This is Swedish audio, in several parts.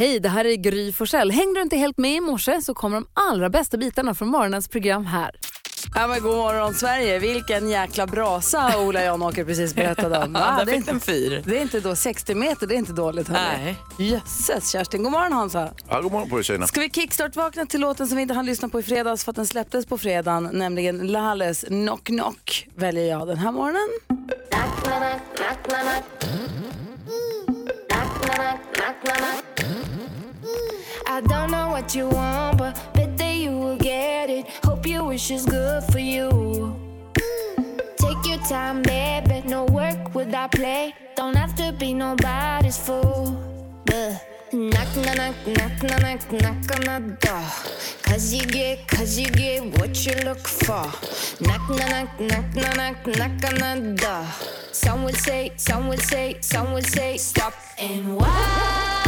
Hej, det här är Gry Forssell. Hängde du inte helt med i morse så kommer de allra bästa bitarna från morgonens program här. Ja, men god morgon Sverige, vilken jäkla brasa Ola Jan-Åker precis berättade om. Va? Det, är inte, fyr. det är inte då 60 meter, det är inte dåligt. Nej. Jösses Kerstin, god morgon Hansa. Ja, god morgon på er tjejerna. Ska vi kickstart-vakna till låten som vi inte hann lyssna på i fredags för att den släpptes på fredagen, nämligen Lales Knock Knock väljer jag den här morgonen. I don't know what you want, but bet that you will get it. Hope your wish is good for you. Take your time, baby. No work without play. Don't have to be nobody's fool. Knock, knock, knock, knock, knock, knock, on the door. Cause you get, cause you get what you look for. Knock, knock, knock, knock, knock, knock on the door. Some would say, some would say, some would say, stop and why?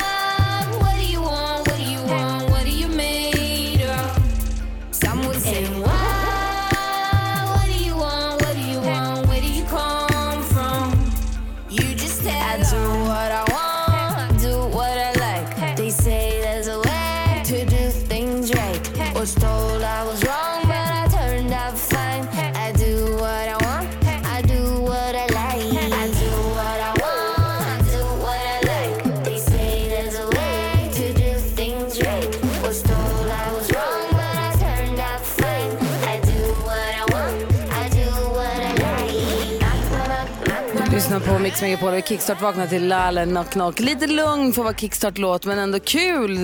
Mix Megapol och kickstart-vaknar till Lale Knock Knock. Lite lugn för att vara kickstart-låt men ändå kul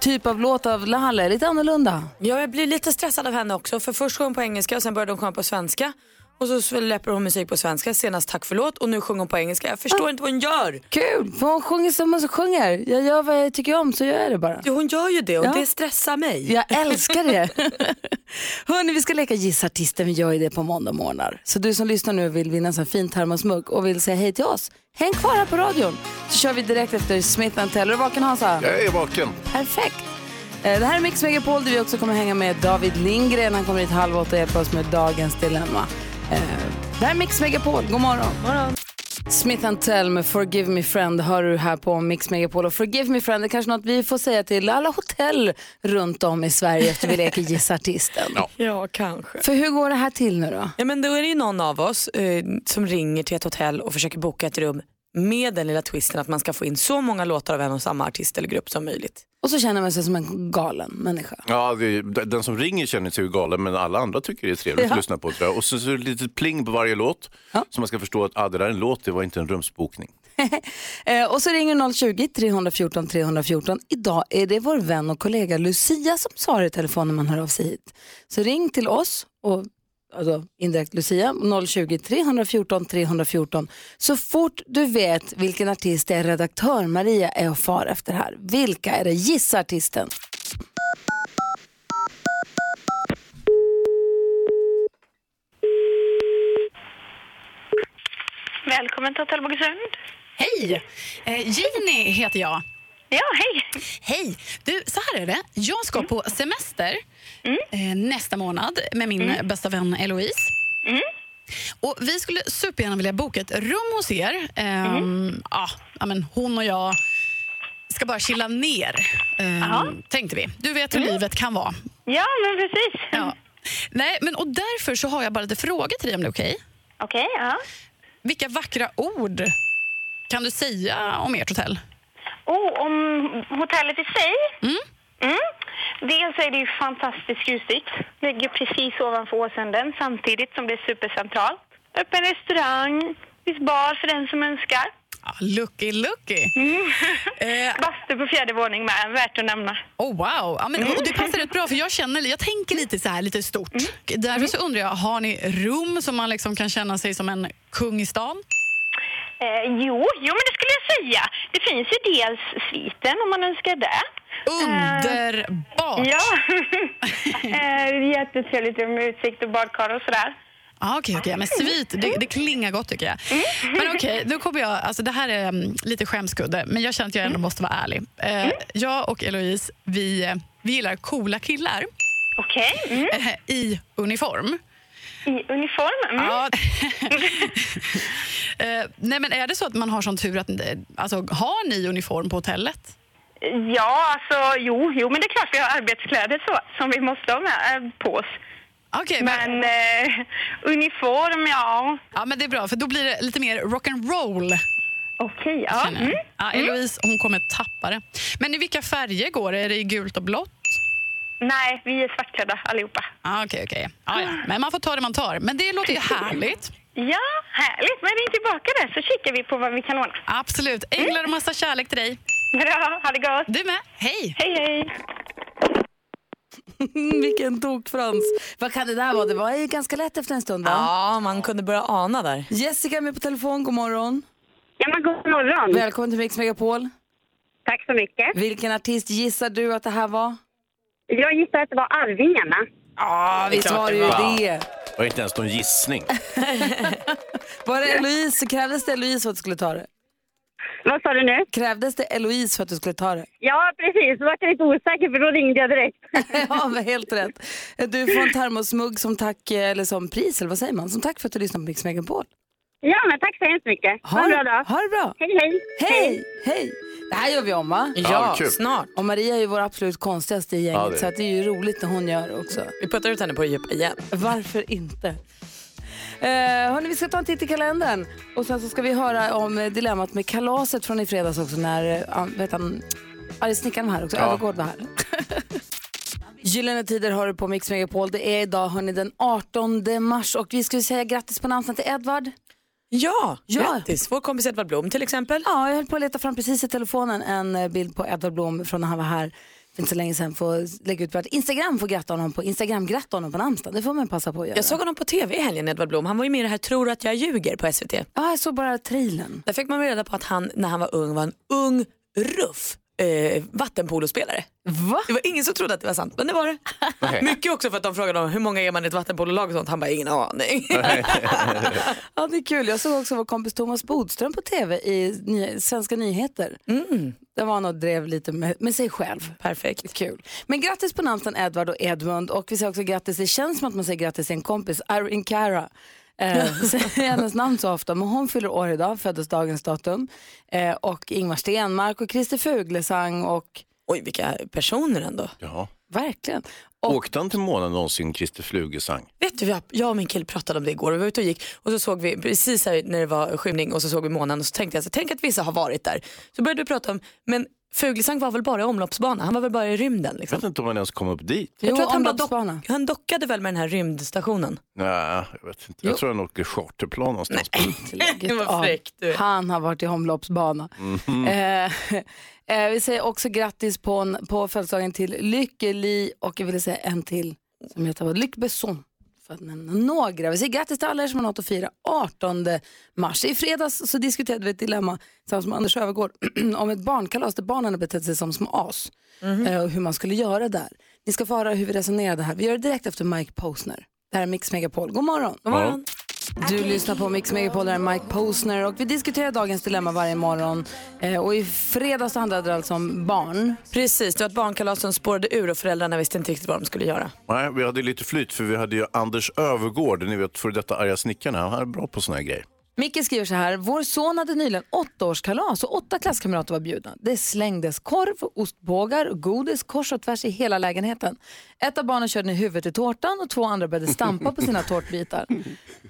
typ av låt av Lale, lite annorlunda. Ja, jag blir lite stressad av henne också. För först sjöng hon på engelska och sen började hon sjunga på svenska. Och så släpper hon musik på svenska, senast Tack för låt och nu sjunger hon på engelska. Jag förstår inte vad hon gör. Kul, för hon sjunger som hon sjunger. Jag gör vad jag tycker om så gör jag det bara. Jo, hon gör ju det och Ja. det stressar mig. Jag älskar det. Hörni, vi ska leka Gissa artisten. Vi gör ju det på måndag morgnar. Så du som lyssnar nu vill vinna en sån fin termosmugg och vill säga hej till oss, häng kvar här på radion. Så kör vi direkt efter Smith Tell. Är du vaken Hansa? Jag är vaken. Perfekt. Eh, Det här är Mix Megapol där vi också kommer hänga med David Lindgren. Han kommer hit halv åtta och hjälper oss med dagens dilemma. Eh, Det här är Mix Megapol. God morgon. morgon. Smith Tell med Forgive Me Friend hör du här på Mix Megapol. Och Forgive Me Friend är kanske något vi får säga till alla hotell runt om i Sverige efter vi leker Gissa Artisten. Ja. Ja, kanske. För hur går det här till nu då? Ja, men då är det ju någon av oss eh, som ringer till ett hotell och försöker boka ett rum med den lilla twisten att man ska få in så många låtar av en och samma artist eller grupp som möjligt. Och så känner man sig som en galen människa. Ja, det den som ringer känner sig ju galen men alla andra tycker det är trevligt Ja. att lyssna på. Och så, så är det lite pling på varje låt Ja. så man ska förstå att ah, det där är en låt, det var inte en rumsbokning. Eh, och så ringer 020-314 314. Idag är det vår vän och kollega Lucia som svarar i telefon när man hör av sig hit. Så ring till oss och alltså indirekt Lucia 020-314 314 så fort du vet vilken artist det är redaktör Maria är och far efter här. Vilka är det? Gissa artisten. Välkommen till Hotell Bogesund. Hej! Eh, Gini heter jag. Ja, hej. Hej! Du, så här är det. Jag ska på semester eh, nästa månad med min bästa vän Eloise. Och vi skulle supergärna vilja boka ett rum hos er. Ehm, ja, ja, men hon och jag ska bara chilla ner, ehm, tänkte vi. Du vet hur livet kan vara. Ja, men precis. Ja. Nej, men, och därför så har jag bara lite frågor till dig om det är okej. Okej, ja. Vilka vackra ord kan du säga om ert hotell? Oh, om hotellet i sig? Mm. Mm. Dels är det ju fantastiskt ljusigt. Ligger precis ovanför Åsunden samtidigt som det är supercentralt. Öppen restaurang, finns bar för den som önskar. Ah, lucky, lucky. Eh, Bastu på fjärde våning med, värt att nämna. Oh, wow. Ja, men, och det passar rätt bra för jag känner, jag tänker lite så här lite stort. Därför så undrar jag, har ni rum som man liksom kan känna sig som en kung i stan? Eh, jo, jo, men det skulle jag säga. Det finns ju dels sviten om man önskar det. Underbart! Ja, eh, jättetrevligt med utsikt och badkar och sådär. Ah, Okej, okej. men svit, det, det klingar gott tycker jag. Men okej, nu kommer jag, alltså det här är mm, lite skämskudde, men jag känner att jag ändå måste vara ärlig. Eh, jag och Eloise, vi, vi gillar coola killar Okej, mm. eh, i uniform. i uniform. Mm. Ja. eh, nej, men är det så att man har sån tur att, alltså har ni uniform på hotellet? Ja, alltså jo, jo, men det är klart vi har arbetskläder så, som vi måste ha med eh, på oss. Okej, men, Men eh, uniform, ja. ja, men det är bra, för då blir det lite mer rock'n'roll. Okej, ja. känner jag. Mm. Ja, Eloise, hon kommer tappa det. Men i vilka färger går det? Är det i gult och blått? Nej, vi är svartklädda allihopa. Ah, Okej, okej. Ja, ja. Men man får ta det man tar. Men det låter ju härligt. Ja, härligt. Men ring tillbaka där så kikar vi på vad vi kan ordna. Absolut. Änglar och massa kärlek till dig. Bra, ha det gott. Du med. Hej! Hej, hej. Vilken tokfrans. Vad kan det där vara? Det var ju ganska lätt efter en stund va? Ja, man kunde börja ana där. Jessica är med på telefon, god morgon. Ja, men god morgon. Välkommen till Mix Megapol. Tack så mycket. Vilken artist gissar du att det här var? Jag gissar att det var Arvingarna. Ja, visst klart var det ju var. det. Det var inte ens någon gissning. Var det Eloise, krävdes det Eloise för att du skulle ta det? Vad sa du nu? Krävdes det Eloise för att du skulle ta det? Ja, precis. Då var jag lite osäker för då ringde jag direkt. ja, men helt rätt. Du får en termosmugg som tack, eller som pris, eller vad säger man? Som tack för att du lyssnar på Mix Megapol. Ja, men tack så hemskt mycket. Ha en bra dag. ha det bra. Hej, hej. Hej, hej. Det här gör vi om va? Ja, kul. snart. Och Maria är ju vår absolut konstigaste i gänget Ja, så att det är ju roligt när hon gör också. Vi puttar ut henne på djup igen. Varför inte? Eh, hörni, vi ska ta en titt i kalendern och sen så ska vi höra om eh, dilemmat med kalaset från i fredags också när eh, vet han, arg snickaren var här också, Ja. Övergård var här. Gyllene Tider har du på Mix Megapol. Det är idag hörni, den 18 mars och vi skulle säga grattis på namnsdagen till Edvard. Ja, Ja. grattis. Vår kompis Edvard Blom till exempel. Ja, jag höll på att leta fram precis i telefonen en eh, bild på Edvard Blom från när han var här inte så länge sedan. Får lägga ut på att Instagram får gratta honom på Instagram, gratta honom på namnsdagen. Det får man passa på att göra. Jag såg honom på tv i helgen, Edvard Blom. Han var ju med i det här Tror att jag ljuger på SVT. Ja, jag såg bara trailern. Där fick man reda på att han när han var ung var en ung ruff eh, vattenpolospelare. Va? Det var ingen som trodde att det var sant, men det var det. Nej. Mycket också för att de frågade om hur många är man i ett vattenpololag och sånt. Han bara, ingen aning. Ja, det är kul. Jag såg också vår kompis Thomas Bodström på tv i ny Svenska nyheter. Mm. Där var han och drev lite med, med sig själv. Perfekt. Kul. Men grattis på namnsdagen Edvard och Edmund och vi säger också grattis, det känns som att man säger grattis till en kompis, Irene Cara. Eh, säger hennes namn så ofta, men hon fyller år idag, föddes dagens datum. Eh, och Ingmar Stenmark och Christer Fuglesang och Oj, vilka personer ändå. Ja. verkligen. Och, Åkte han till månen någonsin, Christer Flugesang? Vet du, jag- jag och min kille pratade om det igår. Vi var ute och gick och så såg vi precis här när det var skymning och så såg vi månen och så tänkte jag så tänk att vissa har varit där. Så började vi prata om, men Fuglesang var väl bara i omloppsbana, han var väl bara i rymden. Jag Liksom. vet inte om han ens kom upp dit. jo, Jag tror att han, bara dock, han dockade väl med den här rymdstationen. Nej, jag vet inte. Jag tror han åkte charterplan någonstans. Tillägget Vad av fräck du. Han har varit i omloppsbana. Eh, eh, vi säger också grattis på, en- på födelsedagen till Lykke Li och jag ville säga en till som heter? Lyck Besson. För att nämna några. Vi säger grattis till alla er som har något att fira 18 mars. I fredags så diskuterade vi ett dilemma tillsammans med Anders Övergård om ett barnkalas där barnen har betett sig som små as. Eh, och hur man skulle göra där. Ni ska få höra hur vi resonerade här. Vi gör det direkt efter Mike Posner. Det här är Mix Megapol. God morgon. God morgon. Du lyssnar på Mix Megapol, där är Mike Posner och vi diskuterar dagens dilemma varje morgon. Eh, och i fredags handlade det alltså om barn. Precis, det var ett barnkalas som spårade ur och föräldrarna visste inte riktigt vad de skulle göra. Nej, vi hade lite flyt för vi hade ju Anders Övergård, ni vet för detta arga snickaren. Han är bra på såna här grejer. Micke skriver så här, vår son hade nyligen åttaårskalas och åtta klasskamrater var bjudna. Det slängdes korv, ostbågar och godis kors och tvärs i hela lägenheten. Ett av barnen körde ner huvudet i tårtan och två andra började stampa på sina tårtbitar.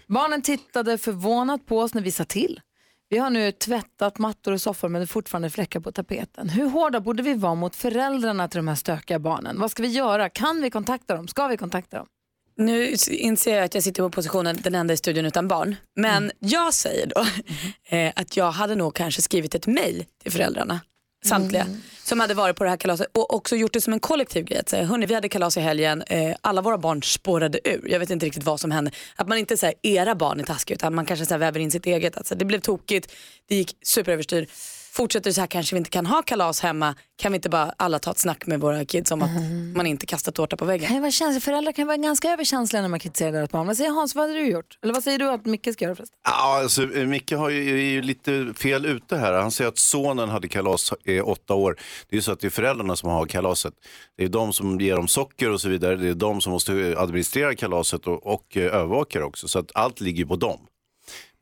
Barnen tittade förvånat på oss när vi sa till. Vi har nu tvättat mattor och soffor men det är fortfarande fläckar på tapeten. Hur hårda borde vi vara mot föräldrarna till de här stökiga barnen? Vad ska vi göra? Kan vi kontakta dem? Ska vi kontakta dem? Nu inser jag att jag sitter på positionen den enda i studion utan barn. Men jag säger då eh, att jag hade nog kanske skrivit ett mail till föräldrarna, samtliga, som hade varit på det här kalaset och också gjort det som en kollektiv grej. Att säga, hörni, vi hade kalas i helgen, eh, alla våra barn spårade ur. Jag vet inte riktigt vad som hände. Att man inte säger era barn är taskiga utan man kanske så här, väver in sitt eget. Alltså, det blev tokigt, det gick superöverstyr. Fortsätter det så här kanske vi inte kan ha kalas hemma. Kan vi inte bara alla ta ett snack med våra kids om att man inte kastar tårta på väggen? Kan vara känsliga. Föräldrar kan vara ganska överkänsliga när man kritiserar deras barn. Vad säger Hans, vad hade du gjort? Eller vad säger du att Micke ska göra förresten? Ja, alltså, eh, Micke har ju, är ju lite fel ute här. Han säger att sonen hade kalas i åtta år. Det är ju så att det är föräldrarna som har kalaset. Det är de som ger dem socker och så vidare. Det är de som måste administrera kalaset och, och eh, övervaka det också. Så att allt ligger på dem.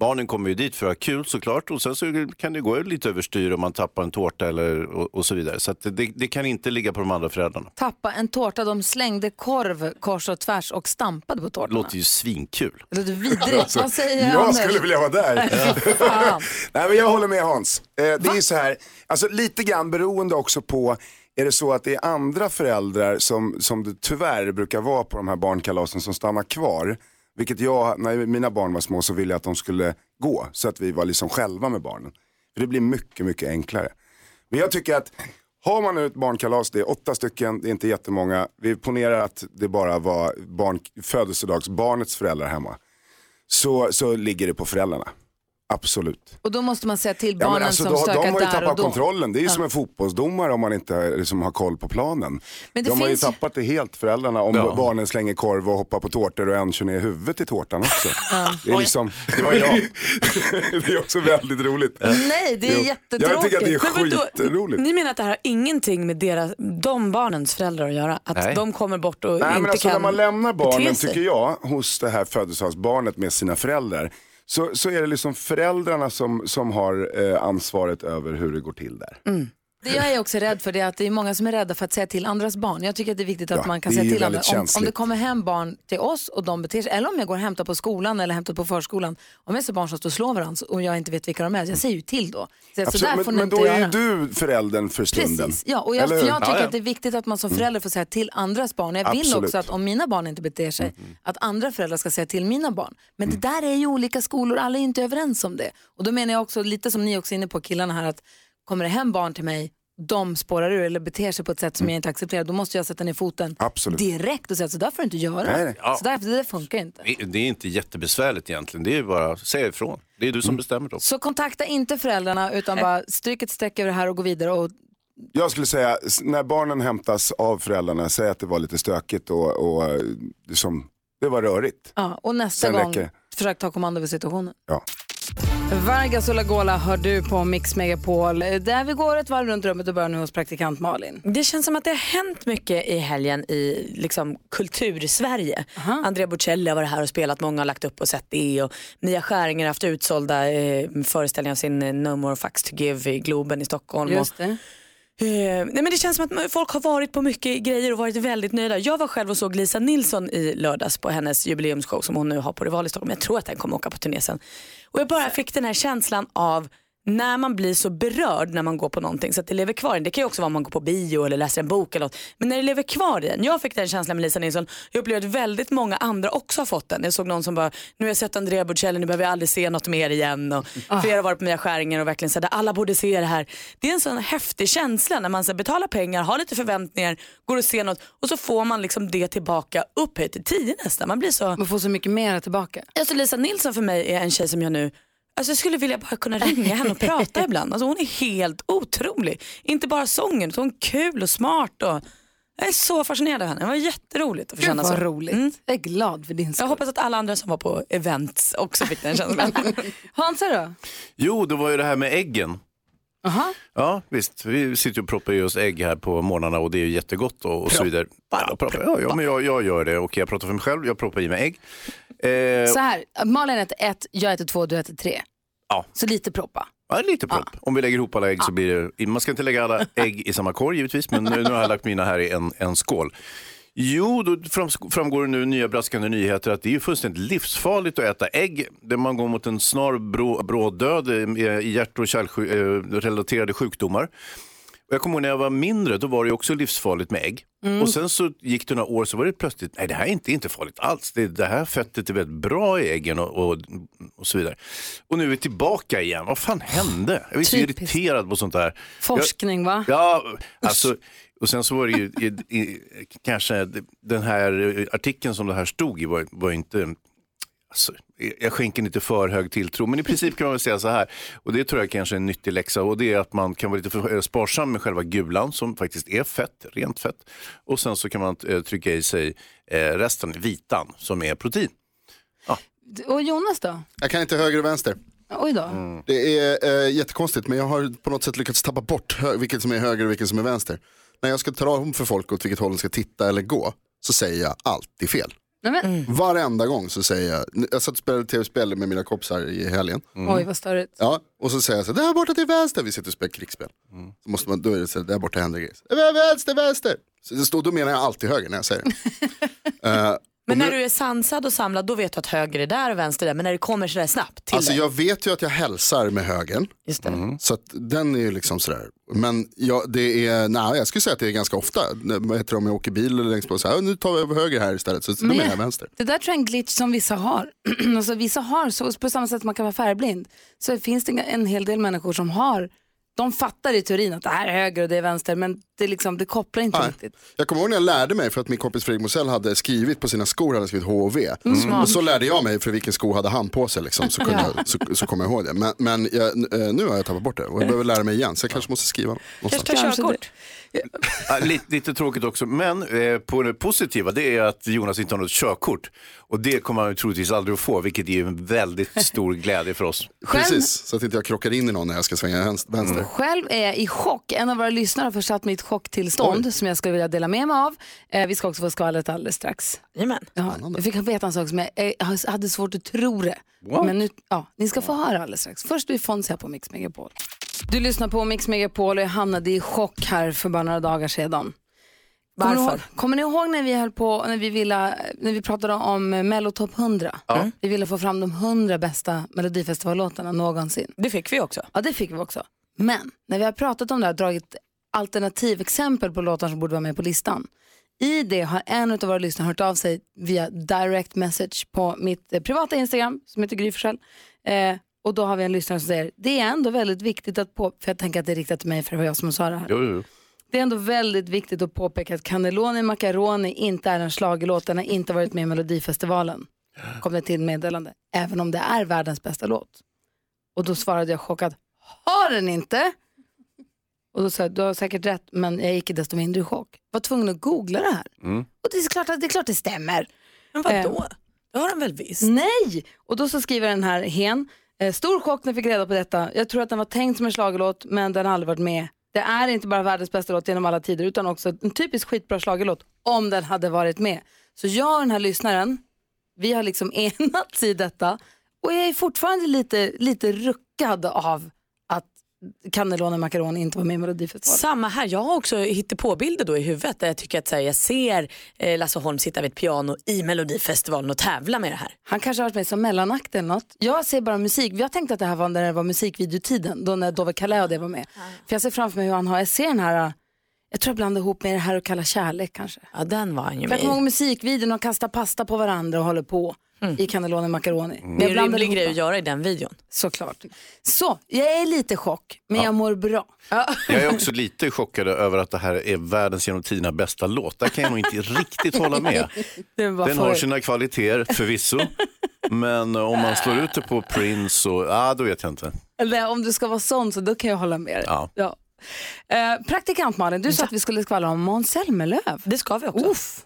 Barnen kommer ju dit för att ha kul såklart och sen så kan det gå lite överstyr om man tappar en tårta eller, och, och så vidare. Så att det, det kan inte ligga på de andra föräldrarna. Tappa en tårta, de slängde korv kors och tvärs och stampade på Det tårtorna. låter ju svinkul. Det låter vidrigt. Vad säger Alltså, jag Anders? skulle vilja vara där. Nej, men jag håller med Hans. Eh, det är så här, alltså lite grann beroende också på, är det så att det är andra föräldrar som, som det tyvärr brukar vara på de här barnkalasen som stannar kvar. Vilket jag, när mina barn var små så ville jag att de skulle gå så att vi var liksom själva med barnen. För det blir mycket, mycket enklare. Men jag tycker att har man nu ett barnkalas, det är åtta stycken, det är inte jättemånga. Vi ponerar att det bara var barn, födelsedagsbarnets föräldrar hemma. Så, så ligger det på föräldrarna. Absolut. Och då måste man säga till Ja, barnen men alltså, som då, stökar de har ju där och tappat då. kontrollen. Det är ju som en fotbollsdomare om man inte liksom, har koll på planen. Men det de har ju finns tappat det helt föräldrarna om Ja. barnen slänger korv och hoppar på tårtor och en kör ner huvudet i tårtan också. Det är liksom, Det var jag. det är också väldigt roligt. Nej, det är jättetråkigt. Jag tycker att det är Men skitroligt. Ni menar att det här har ingenting med deras, de barnens föräldrar att göra? Att Nej. de kommer bort och Nej, inte men alltså, kan när man lämnar barnen tycker jag hos det här födelsedagsbarnet med sina föräldrar så, så är det liksom föräldrarna som, som har eh, ansvaret över hur det går till där. Mm. Det jag är också rädd för det är att det är många som är rädda för att säga till andras barn. Jag tycker att det är viktigt att Ja, man kan säga till andra. Om, om det kommer hem barn till oss och de beter sig, eller om jag går och hämtar på skolan eller hämtar på förskolan. Om jag ser barn som står och slår varandra och jag inte vet vilka de är, jag säger ju till då. Så, så där Absolut, får men, men inte då är ju du föräldern för stunden. Precis, ja, och jag, jag tycker Ja, ja. att det är viktigt att man som förälder får säga till andras barn. Jag vill Absolut. Mm, också att om mina barn inte beter sig, att andra föräldrar ska säga till mina barn. Men det där är ju olika skolor, alla är inte överens om det. Och då menar jag också, lite som ni också är inne på killarna här, att kommer det hem barn till mig, de spårar ur eller beter sig på ett sätt som jag inte accepterar, då måste jag sätta ner foten Mm. Absolut. direkt och säga så där får du inte göra. Nej, nej. Så där, det där funkar inte. Det- är inte jättebesvärligt egentligen. Det är bara att säga ifrån. Det är du som bestämmer då. Så kontakta inte föräldrarna utan bara stryk ett streck över det här och gå vidare. Och Jag skulle säga, när barnen hämtas av föräldrarna, säg att det var lite stökigt och, och liksom, det var rörigt. Ja, och nästa Sen gång, räcker försök ta kommando över situationen. Ja. Vargas och Lagola hör du på Mix Megapol. Där vi går ett varv runt rummet och börjar nu hos praktikant Malin. Det känns som att det har hänt mycket i helgen i liksom, kultursverige. Andrea Bocelli har varit här och spelat, många har lagt upp och sett det. Och Mia Skäringer har haft utsålda eh, föreställningar av sin eh, No More Fucks To Give i Globen i Stockholm. Just det. Och, Eh, nej men det känns som att folk har varit på mycket grejer och varit väldigt nöjda. Jag var själv och såg Lisa Nilsson i lördags på hennes jubileumsshow som hon nu har på Rival i Stockholm. Jag tror att den kommer åka på turné sen. Och jag bara fick den här känslan av när man blir så berörd när man går på någonting så att det lever kvar i en. Det kan ju också vara om man går på bio eller läser en bok eller något. Men när det lever kvar i en. Jag fick den känslan med Lisa Nilsson. Jag upplevde att väldigt många andra också har fått den. Jag såg någon som bara, nu har jag sett Andrea Bocelli, nu behöver jag aldrig se något mer igen. Och Flera har varit på Mia Skäringer och verkligen sagt alla borde se det här. Det är en sån häftig känsla när man så betalar pengar, har lite förväntningar, går och ser något och så får man liksom det tillbaka upphöjt till tio nästan. Man blir så Man får så mycket mer tillbaka. Alltså Lisa Nilsson för mig är en tjej som jag nu Alltså jag skulle vilja bara kunna ringa henne och prata ibland. Alltså hon är helt otrolig. Inte bara sången, utan hon är kul och smart. Och jag är så fascinerad av henne. Det var jätteroligt att få Gud känna så. roligt. Mm. Jag är glad för din skull. Jag hoppas att alla andra som var på events också fick den känslan. Hansa då? Jo, det var ju det här med äggen. Aha. Ja, visst. Vi sitter och proppar i oss ägg här på morgnarna och det är ju jättegott och, och så vidare. Proppa. ja, ja men jag, jag gör det och jag pratar för mig själv. Jag proppar i mig ägg. Eh, Så här, Malin äter ett, jag äter två, du äter tre. Ja. Så lite proppa. Ja, lite propp. Om vi lägger ihop alla ägg så blir det, man ska inte lägga alla ägg i samma korg givetvis, men nu, nu har jag lagt mina här i en, en skål. Jo, då fram- framgår det nu nya braskande nyheter att det är ju fullständigt livsfarligt att äta ägg. Där man går mot en snar brå, bråddöd eh, i hjärt och kärlrelaterade sjukdomar. Jag kommer ihåg när jag var mindre, då var det också livsfarligt med ägg. Och sen så gick det några år så var det plötsligt, nej det här är inte, inte farligt alls. Det, det här fettet är väldigt bra i äggen och, och, och så vidare. Och nu är vi tillbaka igen. Vad fan hände? Jag är så irriterad på sånt här. Forskning va? Ja, alltså, och sen så var det ju i, i, kanske den här artikeln som det här stod i var, var inte Alltså, jag skänker inte för hög tilltro, men i princip kan man väl säga så här. Och det tror jag kanske är en nyttig läxa och det är att man kan vara lite för, eh, sparsam med själva gulan som faktiskt är fett, rent fett. Och sen så kan man eh, trycka i sig eh, resten, vitan, som är protein. Och Jonas då? Jag kan inte höger och vänster. Oj då. Mm. Det är eh, jättekonstigt men jag har på något sätt lyckats tappa bort vilket som är höger och vilket som är vänster. När jag ska tala om för folk åt vilket håll de ska titta eller gå så säger jag alltid fel. Mm. Varenda gång så säger jag, jag satt och spelade tv-spel med mina kompisar i helgen. Oj, vad störigt. Ja, och så säger jag så här, där borta till vänster, vi sitter och spelar krigsspel. Så måste man, då är det så här, där borta händer grejer. "Vä- Vänster, vänster. Så det står, då menar jag alltid höger när jag säger det. Eh, Men när nu- du är sansad och samlad då vet du att höger är där och vänster är där. Men när det kommer sådär snabbt till Alltså dig. jag vet ju att jag hälsar med högern. Just det. Så att den är ju liksom sådär. Men ja, det är, nej, jag skulle säga att det är ganska ofta. Vad heter det om jag åker bil eller längst på så här, nu tar vi över höger här istället. Så då Men- menar jag vänster. Det där tror jag är en glitch som vissa har. alltså, vissa har, så, på samma sätt som man kan vara färgblind, så finns det en hel del människor som har, de fattar i teorin att det här är höger och det är vänster, men det, är liksom, det kopplar inte Nej. riktigt. Jag kommer ihåg när jag lärde mig för att min kompis Fredrik Mosell hade skrivit på sina skor, hade skrivit HV. Mm. Och så lärde jag mig för vilken sko hade han på sig liksom, så, kunde jag, så, så kommer jag ihåg det. Men, men jag, eh, nu har jag tappat bort det och jag behöver lära mig igen så jag kanske måste skriva någonstans. Kanske ta körkort. Ja, lite, lite tråkigt också, men eh, på det positiva det är att Jonas inte har något körkort. Och det kommer han troligtvis aldrig att få, vilket är en väldigt stor glädje för oss. Själv, Precis, så att inte jag krockar in i någon när jag ska svänga vänster. vänster. själv är jag i chock. En av våra lyssnare har försatt mig i ett chocktillstånd som jag skulle vilja dela med mig av. Eh, vi ska också få skvallret alldeles strax. Jajamän. Ja, jag fick veta en sak som jag, eh, hade svårt att tro det. Men nu, ja, ni ska få höra alldeles strax. Först blir Fonzie här på Mix Megapol. Du lyssnar på Mix Megapol och jag hamnade i chock här för bara några dagar sedan. Kommer ni, Varför? ihåg, kommer ni ihåg när vi höll på, när vi, ville, när vi pratade om Mello Top 100? Vi ville få fram de 100 bästa Melodifestivallåtarna någonsin. Det fick vi också. Ja, det fick vi också. Men när vi har pratat om det här, dragit alternativexempel på låtar som borde vara med på listan. I det har en av våra lyssnare hört av sig via direct message på mitt eh, privata Instagram som heter Gry eh, Och då har vi en lyssnare som säger, det är ändå väldigt viktigt att på, för jag tänker att det är riktat till mig för det var jag som sa det här. Jo, jo. Det är ändå väldigt viktigt att påpeka att Cannelloni Macaroni inte är en schlagerlåt. Den har inte varit med i Melodifestivalen. Kom det till meddelande. Även om det är världens bästa låt. Och då svarade jag chockad. Har den inte? Och då sa jag, du har säkert rätt, men jag gick i desto mindre i chock. Var tvungen att googla det här. Och det är, klart att, det är klart det stämmer. Men vadå? Det har de väl visst? Nej! Och då så skriver den här hen, eh, stor chock när jag fick reda på detta. Jag tror att den var tänkt som en schlagerlåt men den har aldrig varit med. Det är inte bara världens bästa låt genom alla tider utan också en typisk skitbra schlagerlåt om den hade varit med. Så jag och den här lyssnaren, vi har liksom enats i detta och jag är fortfarande lite, lite ruckad av Cannelloni Macaroni inte var med i Melodifestivalen. Samma här, jag har också hittepåbilder då i huvudet där jag tycker att här, jag ser eh, Lasse Holm sitta vid ett piano i Melodifestivalen och tävla med det här. Han kanske har varit med som mellanakt eller något. Jag ser bara musik. Jag tänkte att det här var när det var musikvideotiden, då när Dove Calais och det var med. För jag ser framför mig hur han har, jag ser den här, jag tror jag blandar ihop med det här och kalla kärlek kanske. Ja den var han ju För med jag kommer ihåg musikvideon och kastar pasta på varandra och håller på i Cannelloni Macaroni. Men Det är en rimlig grej att göra i den videon. Såklart. Så, jag är lite chock, men jag mår bra. Jag är också lite chockad över att det här är världens genom tiderna bästa låt. Där kan jag nog inte riktigt hålla med. Den för- har sina kvaliteter förvisso. Men om man slår ut det på Prince så, ja då vet jag inte. Eller om du ska vara sån så då kan jag hålla med dig. Ja. Eh, praktikant Malin, du sa att vi skulle skvallra om Måns Zelmerlöw. Det ska vi också. Uff.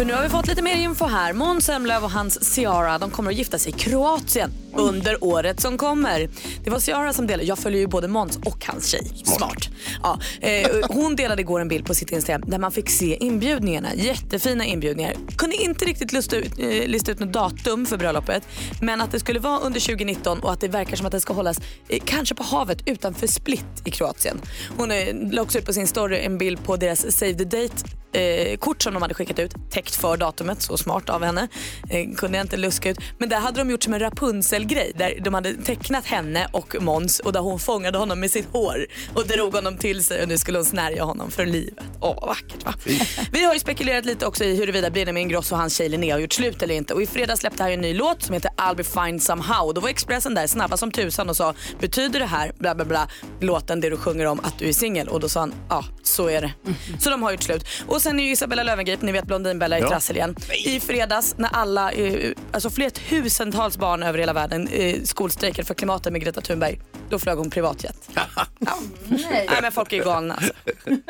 För nu har vi fått lite mer info här. Måns Zelmerlöw och hans Ciara de kommer att gifta sig i Kroatien under året som kommer. Det var Ciara som delade, jag följer ju både Måns och hans tjej. Smart. Ja, eh, hon delade igår en bild på sitt Instagram där man fick se inbjudningarna. Jättefina inbjudningar. Kunde inte riktigt lista ut, eh, lista ut något datum för bröllopet men att det skulle vara under 2019 och att det verkar som att det ska hållas eh, kanske på havet utanför Split i Kroatien. Hon eh, la också ut på sin story en bild på deras Save the Date eh, kort som de hade skickat ut täckt för datumet, så smart av henne. Eh, kunde jag inte luska ut. Men där hade de gjort som en Rapunzel-grej där de hade tecknat henne och Måns och där hon fångade honom med sitt hår och drog honom till sig och nu skulle hon snärja honom för livet. Åh vad vackert va? Vi har ju spekulerat lite också i huruvida Benjamin Ingrosso och hans tjej Linnea har gjort slut eller inte och i fredags släppte han en ny låt som heter I'll be fine somehow och då var Expressen där snabba som tusan och sa betyder det här bla bla bla låten det du sjunger om att du är singel och då sa han ja så är det. Så de har gjort slut. Och sen är ju Isabella Löwengrip, ni vet Blondinbella i Ja. trassel igen. I fredags när alla, eh, alltså fler tusentals barn över hela världen eh, skolstrejkade för klimatet med Greta Thunberg, då flög hon privatjet. ja. Nej. men folk är galna alltså.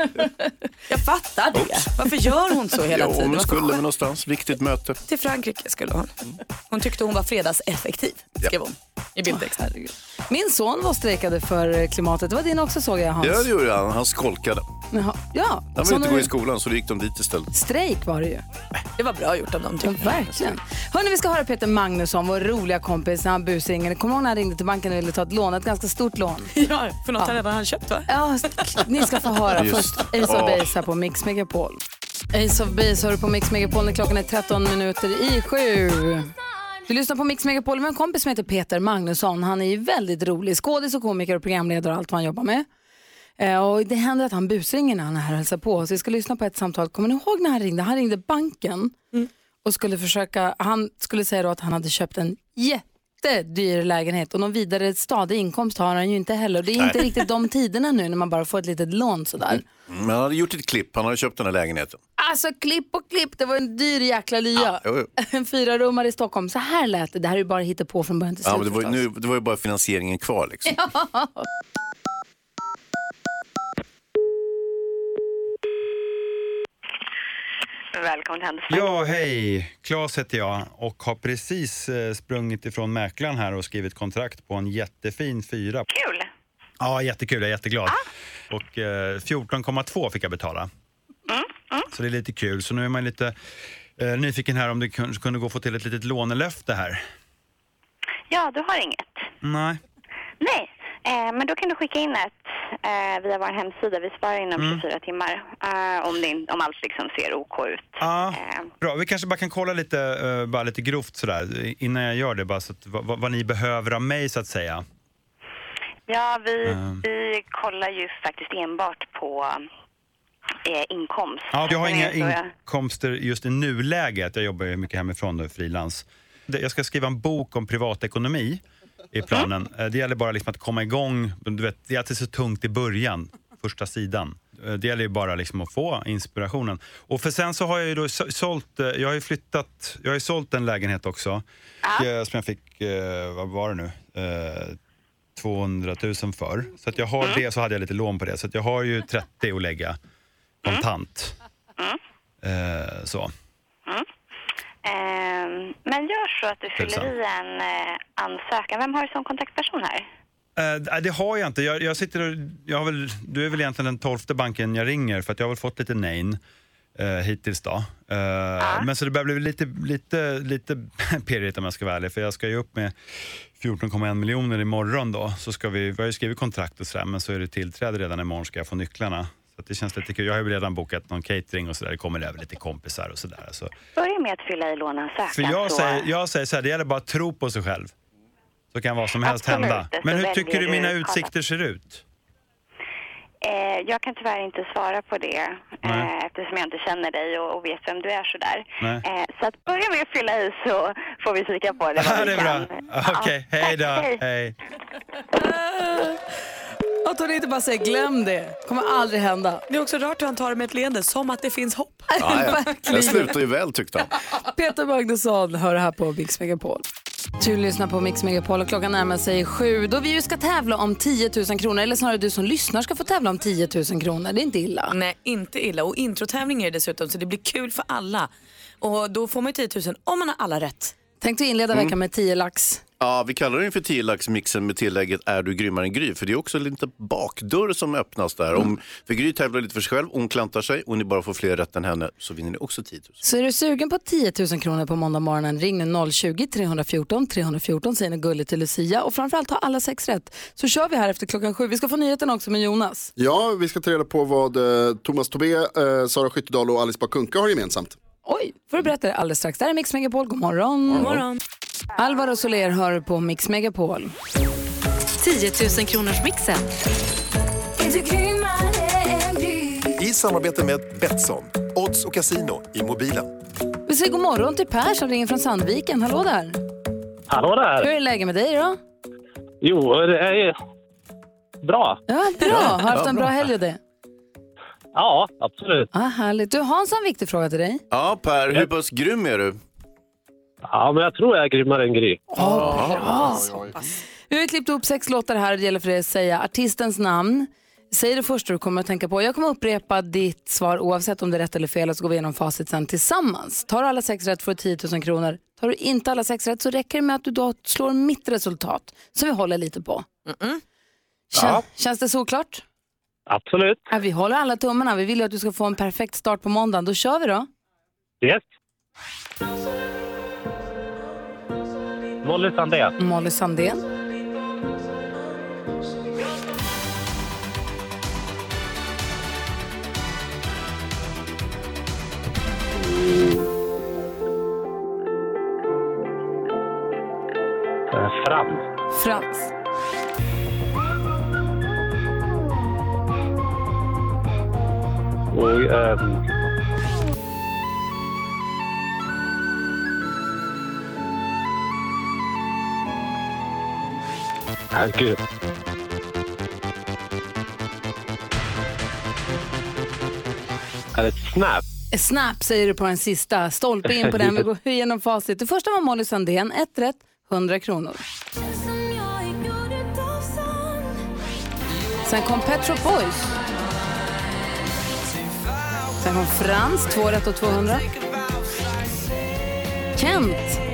Jag fattar det. Varför gör hon så hela Ja, tiden? men Varför skulle väl någonstans, viktigt möte. Till Frankrike skulle hon. Hon tyckte hon var fredagseffektiv, skrev hon i bildtexten. Min son var strejkade för klimatet. Det var din också såg jag Hans. Ja, det gjorde han. Han skolkade. Jaha, ja, Han ville inte gå i skolan så då gick de dit istället. strejk var det ju. Det var bra gjort av dem Ja, tycker jag. verkligen. Hörni, vi ska höra Peter Magnusson, vår roliga kompis, när han busringade. Kommer du ihåg när han ringde till banken och ville ta ett lån? Ett ganska stort lån. Ja, för något han redan hade köpt va? Ja, ni ska få höra. Just. Först Ace of Ja. Base här på Mix Megapol. Ace of Base hör du på Mix Megapol när klockan är 13 minuter i sju. Du lyssnar på Mix Megapol med en kompis som heter Peter Magnusson. Han är ju väldigt rolig. Skådis och komiker och programledare och allt vad han jobbar med. Eh, Och det händer att han busringer när han är här och hälsar på. Så vi ska lyssna på ett samtal. Kommer ni ihåg när han ringde? Han ringde banken och skulle försöka, han skulle säga då att han hade köpt en jättedyr lägenhet och någon vidare stadig inkomst har han ju inte heller. Det är inte riktigt de tiderna nu när man bara får ett litet lån sådär. Men han hade gjort ett klipp, han hade köpt den här lägenheten. Alltså klipp och klipp, det var en dyr jäkla lya. Jo. En fyra rummare i Stockholm. Så här lät det. Det här är ju bara hitta på från början till slut Ja, men det, var, förstås. nu, det var ju bara finansieringen kvar liksom. Välkommen till Handelsbanken. Ja, hej. Claes heter jag och har precis eh, sprungit ifrån mäklaren här och skrivit kontrakt på en jättefin fyra. Kul! Ja, jättekul. Jag är jätteglad. Och eh, 14,2 fick jag betala. Så det är lite kul. Så nu är man lite eh, nyfiken här om det kun- kunde gå att få till ett litet lånelöfte här. Ja, du har inget. Nej. Nej, eh, men då kan du skicka in ett eh, via vår hemsida. Vi svarar inom 24 timmar. Eh, om, det, om allt liksom ser OK ut. Ja, Eh, bra. Vi kanske bara kan kolla lite, eh, bara lite grovt sådär innan jag gör det. Bara så att, vad, vad- ni behöver av mig så att säga. ja, vi, Ehm. vi kollar ju faktiskt enbart på inkomst. Ja, jag har inga inkomster just i nuläget. Jag jobbar ju mycket hemifrån då, frilans. Jag ska skriva en bok om privatekonomi i planen. Eh, Det gäller bara liksom att komma igång. Du vet, det är alltid så tungt i början, första sidan. Eh, Det gäller ju bara liksom att få inspirationen. Och för sen så har jag ju då så- sålt, eh, jag har ju flyttat, jag har ju sålt en lägenhet också. eh, Som jag fick, vad var det nu? Eh, 200 000 för. Så att jag har det, så hade jag lite lån på det. Så att jag har ju 30 att lägga kontant. Eh, så. Ehm, men gör så att du fyller i en eh, ansökan. Vem har du som kontaktperson här? Eh, det har jag inte. Jag, jag sitter och, jag har väl, du är väl egentligen den tolfte banken jag ringer för att jag har väl fått lite nej eh, hittills då. Eh, Men så det börjar bli lite, lite, lite pirrigt om jag ska vara ärlig för jag ska ju upp med 14,1 miljoner imorgon då. Så ska vi, vi har ju skrivit kontrakt och sådär men så är det tillträde redan imorgon ska jag få nycklarna. Så att det känns lite kul. Jag har ju redan bokat någon catering och sådär. Det kommer över lite kompisar och sådär. Så. Börja med att fylla i låneansökan. För jag så- säger, jag säger så här, det gäller bara att tro på sig själv. Så kan vad som helst Absolut, hända. Men hur tycker du mina kolla. utsikter ser ut? Eh, jag kan tyvärr inte svara på det eh, eftersom jag inte känner dig och, och vet vem du är sådär. Eh, så att börja med att fylla i så får vi kika på det. det är bra. Okej, Ja, hej då. tack, hej. Hej. Att hon inte bara säger glöm det. kommer aldrig hända. Det är också rart hur han tar det med ett leende, som att det finns hopp. Ja, ja. Det slutar ju väl tyckte han. Peter Magnusson hör här på Mix Megapol. Du lyssnar på Mix Megapol och klockan närmar sig sju då vi ju ska tävla om 10 000 kronor. Eller snarare du som lyssnar ska få tävla om 10 000 kronor. Det är inte illa. Nej, inte illa. Och introtävling är det dessutom så det blir kul för alla. Och då får man ju 10 000 om man har alla rätt. Tänkte inleda veckan med 10 lax. Ja, vi kallar den för 10 mixen med tillägget Är du grymmare än Gry? För det är också en liten bakdörr som öppnas där. Om, för Gry tävlar lite för sig själv, hon klantar sig och ni bara får fler rätt än henne så vinner ni också 10 000. Så är du sugen på 10 000 kronor på måndag morgonen, ring nu 020-314 314 säger ni gulligt till Lucia och framförallt ha alla sex rätt. Så kör vi här efter klockan sju. Vi ska få nyheten också med Jonas. Ja, vi ska ta reda på vad eh, Thomas Tobé, eh, Sara Skyttedal och Alice Bakunka har gemensamt. Oj, får du berätta det alldeles strax. Det här är Mix Megapol. God morgon. God morgon. Alvaro Soler hör på Mix Megapol. 10 000 kronors mixen. I samarbete med Betsson, odds och casino i mobilen. Vi säger god morgon till Per som ringer från Sandviken. Hallå där. Hallå där! Hur är läget med dig då? Jo, det är bra. Ja, bra. Har haft en bra helg och det? Ja, absolut. Ah, härligt. Du, Hans har en viktig fråga till dig. Ja, Per, hur pass grym är du? Ja, men jag tror jag är grymmare än Gry. Bra. Vi har klippt ihop sex låtar här och det gäller för dig att säga artistens namn. Säg det första du kommer att tänka på. Jag kommer upprepa ditt svar oavsett om det är rätt eller fel och så går vi igenom facit sen tillsammans. Tar du alla sex rätt får du 10 000 kronor. Tar du inte alla sex rätt så räcker det med att du då slår mitt resultat som vi håller lite på. Kän, Känns det såklart? Absolut. Ja, vi håller alla tummarna. Vi vill ju att du ska få en perfekt start på måndagen. Då kör vi då. Yes. Molly Sandén. Molly Sandén. Frans. Frans. Och, ehm, Herregud. Är det Snap? Snap säger du på den sista. Stolpe in på den. Vi går igenom facit. Det första var Molly Sandén. Ett rätt, 100 kronor. Sen kom Pet Shop Boys. Sen kom Frans, två rätt och 200. Kent.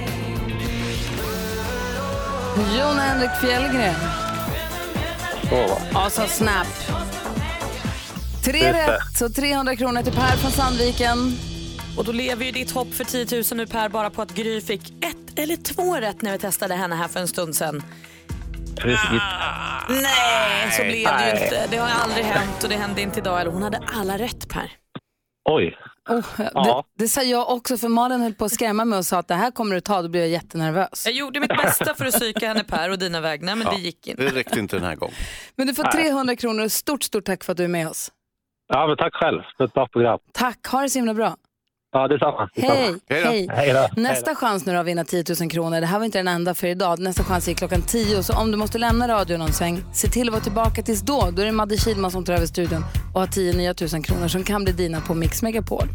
Jon Henrik Fjällgren. Åh, Och så Snap. Tre rätt, så 300 kronor till Per från Sandviken. Och då lever ju ditt hopp för 10 000 nu Per bara på att Gry fick ett eller två rätt när vi testade henne här för en stund sedan. Precis. Nej, så blev det ju inte. Det har aldrig hänt och det hände inte idag. Eller hon hade alla rätt Per. Oj. Oh, Ja. det, det sa jag också, för Malin höll på att skrämma mig och sa att det här kommer du ta, då blir jag jättenervös. Jag gjorde mitt bästa för att psyka henne Per och dina vägnar men det Ja, gick inte. Det räckte inte den här gången. Men du får Nej. 300 kronor och stort, stort tack för att du är med oss. Ja, men tack själv för ett bra program. Tack, ha det så himla bra. Ja, detsamma. Hej, detsamma. hej. Hej då. Nästa chans nu då att vinna 10 000 kronor. Det här var inte den enda för idag. Nästa chans är klockan 10. Så om du måste lämna radion någon sväng, se till att vara tillbaka tills då. Då är det Madde Kihlman som tar över studion och har 10 nya tusen kronor som kan bli dina på Mix Megapol.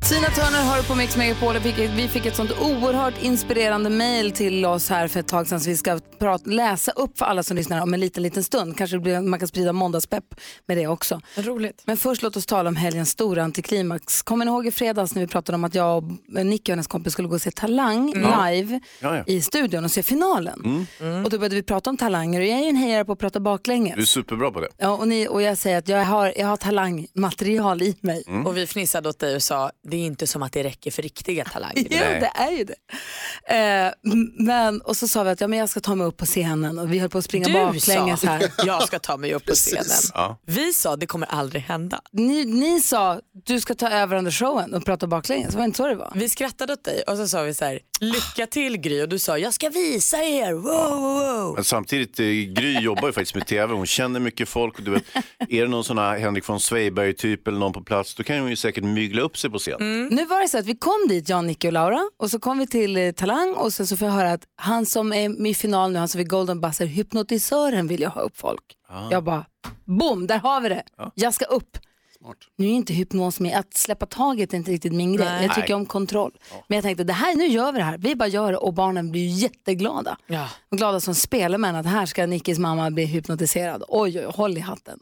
Tina Turner har du på Mix Megapol. Vi fick, vi fick ett sånt oerhört inspirerande mejl till oss här för ett tag sedan. Så vi ska prata, läsa upp för alla som lyssnar om en liten, liten stund. Kanske blir, man kan sprida måndagspepp med det också. Roligt. Men först låt oss tala om helgens stora antiklimax. Kommer ni ihåg i fredags när vi pratade om att jag och Nicky och hennes kompis skulle gå och se Talang Mm. live Ja, ja. i studion och se finalen? Mm. Och då började vi prata om talanger och jag är ju en hejare på att prata baklänges. Du är superbra på det. Ja, och, ni, och jag säger att jag har, jag har talangmaterial i mig. Mm. Och vi fnissade åt dig och sa det är inte som att det räcker för riktiga talanger. Jo, det är ju det. Eh, men, och så sa vi att ja, men jag ska ta mig upp på scenen och vi höll på att springa Du baklänges sa här. jag ska ta mig upp på scenen. Ja. Vi sa det kommer aldrig hända. Ni, ni sa du ska ta över under showen och prata baklänges, var det inte så det var? Vi skrattade åt dig och så sa vi så här, lycka till Gry och du sa jag ska visa er. Wow, wow, wow. Men samtidigt, eh, Gry jobbar ju faktiskt med tv, hon känner mycket folk. Och du vet, är det någon sån här Henrik von Sveiberg-typ eller någon på plats, då kan hon ju säkert mygla upp sig på scen. Mm. Nu var det så att vi kom dit, jag, Nicky och Laura, och så kom vi till eh, Talang och sen så får jag höra att han som är med i final nu, han som är Golden Buzzer, hypnotisören vill jag ha upp folk. Jag bara, boom, där har vi det. Jag ska upp. Nu är inte hypnos med, att släppa taget är inte riktigt min grej. Nej. Jag tycker om kontroll. Men jag tänkte, det här, nu gör vi det här. Vi bara gör det och barnen blir jätteglada. Ja. Och glada som spelmän att här ska Nickis mamma bli hypnotiserad. Oj, oj, håll i hatten.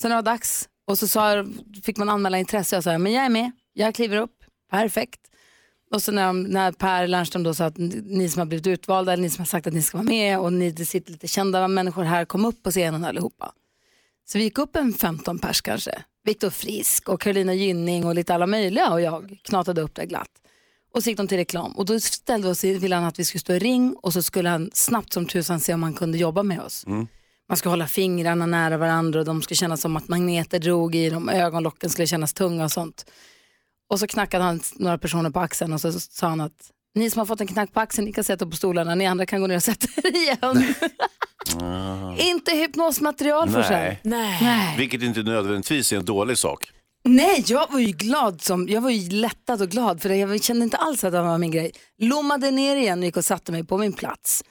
Sen när det var dags och så sa, fick man anmäla intresse. Jag sa, men jag är med, jag kliver upp, perfekt. Och så när, de, när Per Lernström då sa att ni som har blivit utvalda, eller ni som har sagt att ni ska vara med och ni det sitter lite kända människor här, kom upp på scenen allihopa. Så vi gick upp en 15 pers kanske. Viktor Frisk och Carolina Gynning och lite alla möjliga och jag knatade upp det glatt. Och så gick de till reklam och då ställde vi oss, ville han att vi skulle stå i ring och så skulle han snabbt som tusan se om han kunde jobba med oss. Man ska hålla fingrarna nära varandra och de ska kännas som att magneter drog i dem, ögonlocken skulle kännas tunga och sånt. Och så knackade han några personer på axeln och så sa han att ni som har fått en knack på axeln, ni kan sätta på stolarna, ni andra kan gå ner och sätta er igen. Inte hypnosmaterial för sig. Nej. Nej. Vilket inte nödvändigtvis är en dålig sak. Nej, jag var ju glad som, jag var ju lättad och glad för det. Jag kände inte alls att det var min grej. Lommade ner igen och gick och satte mig på min plats.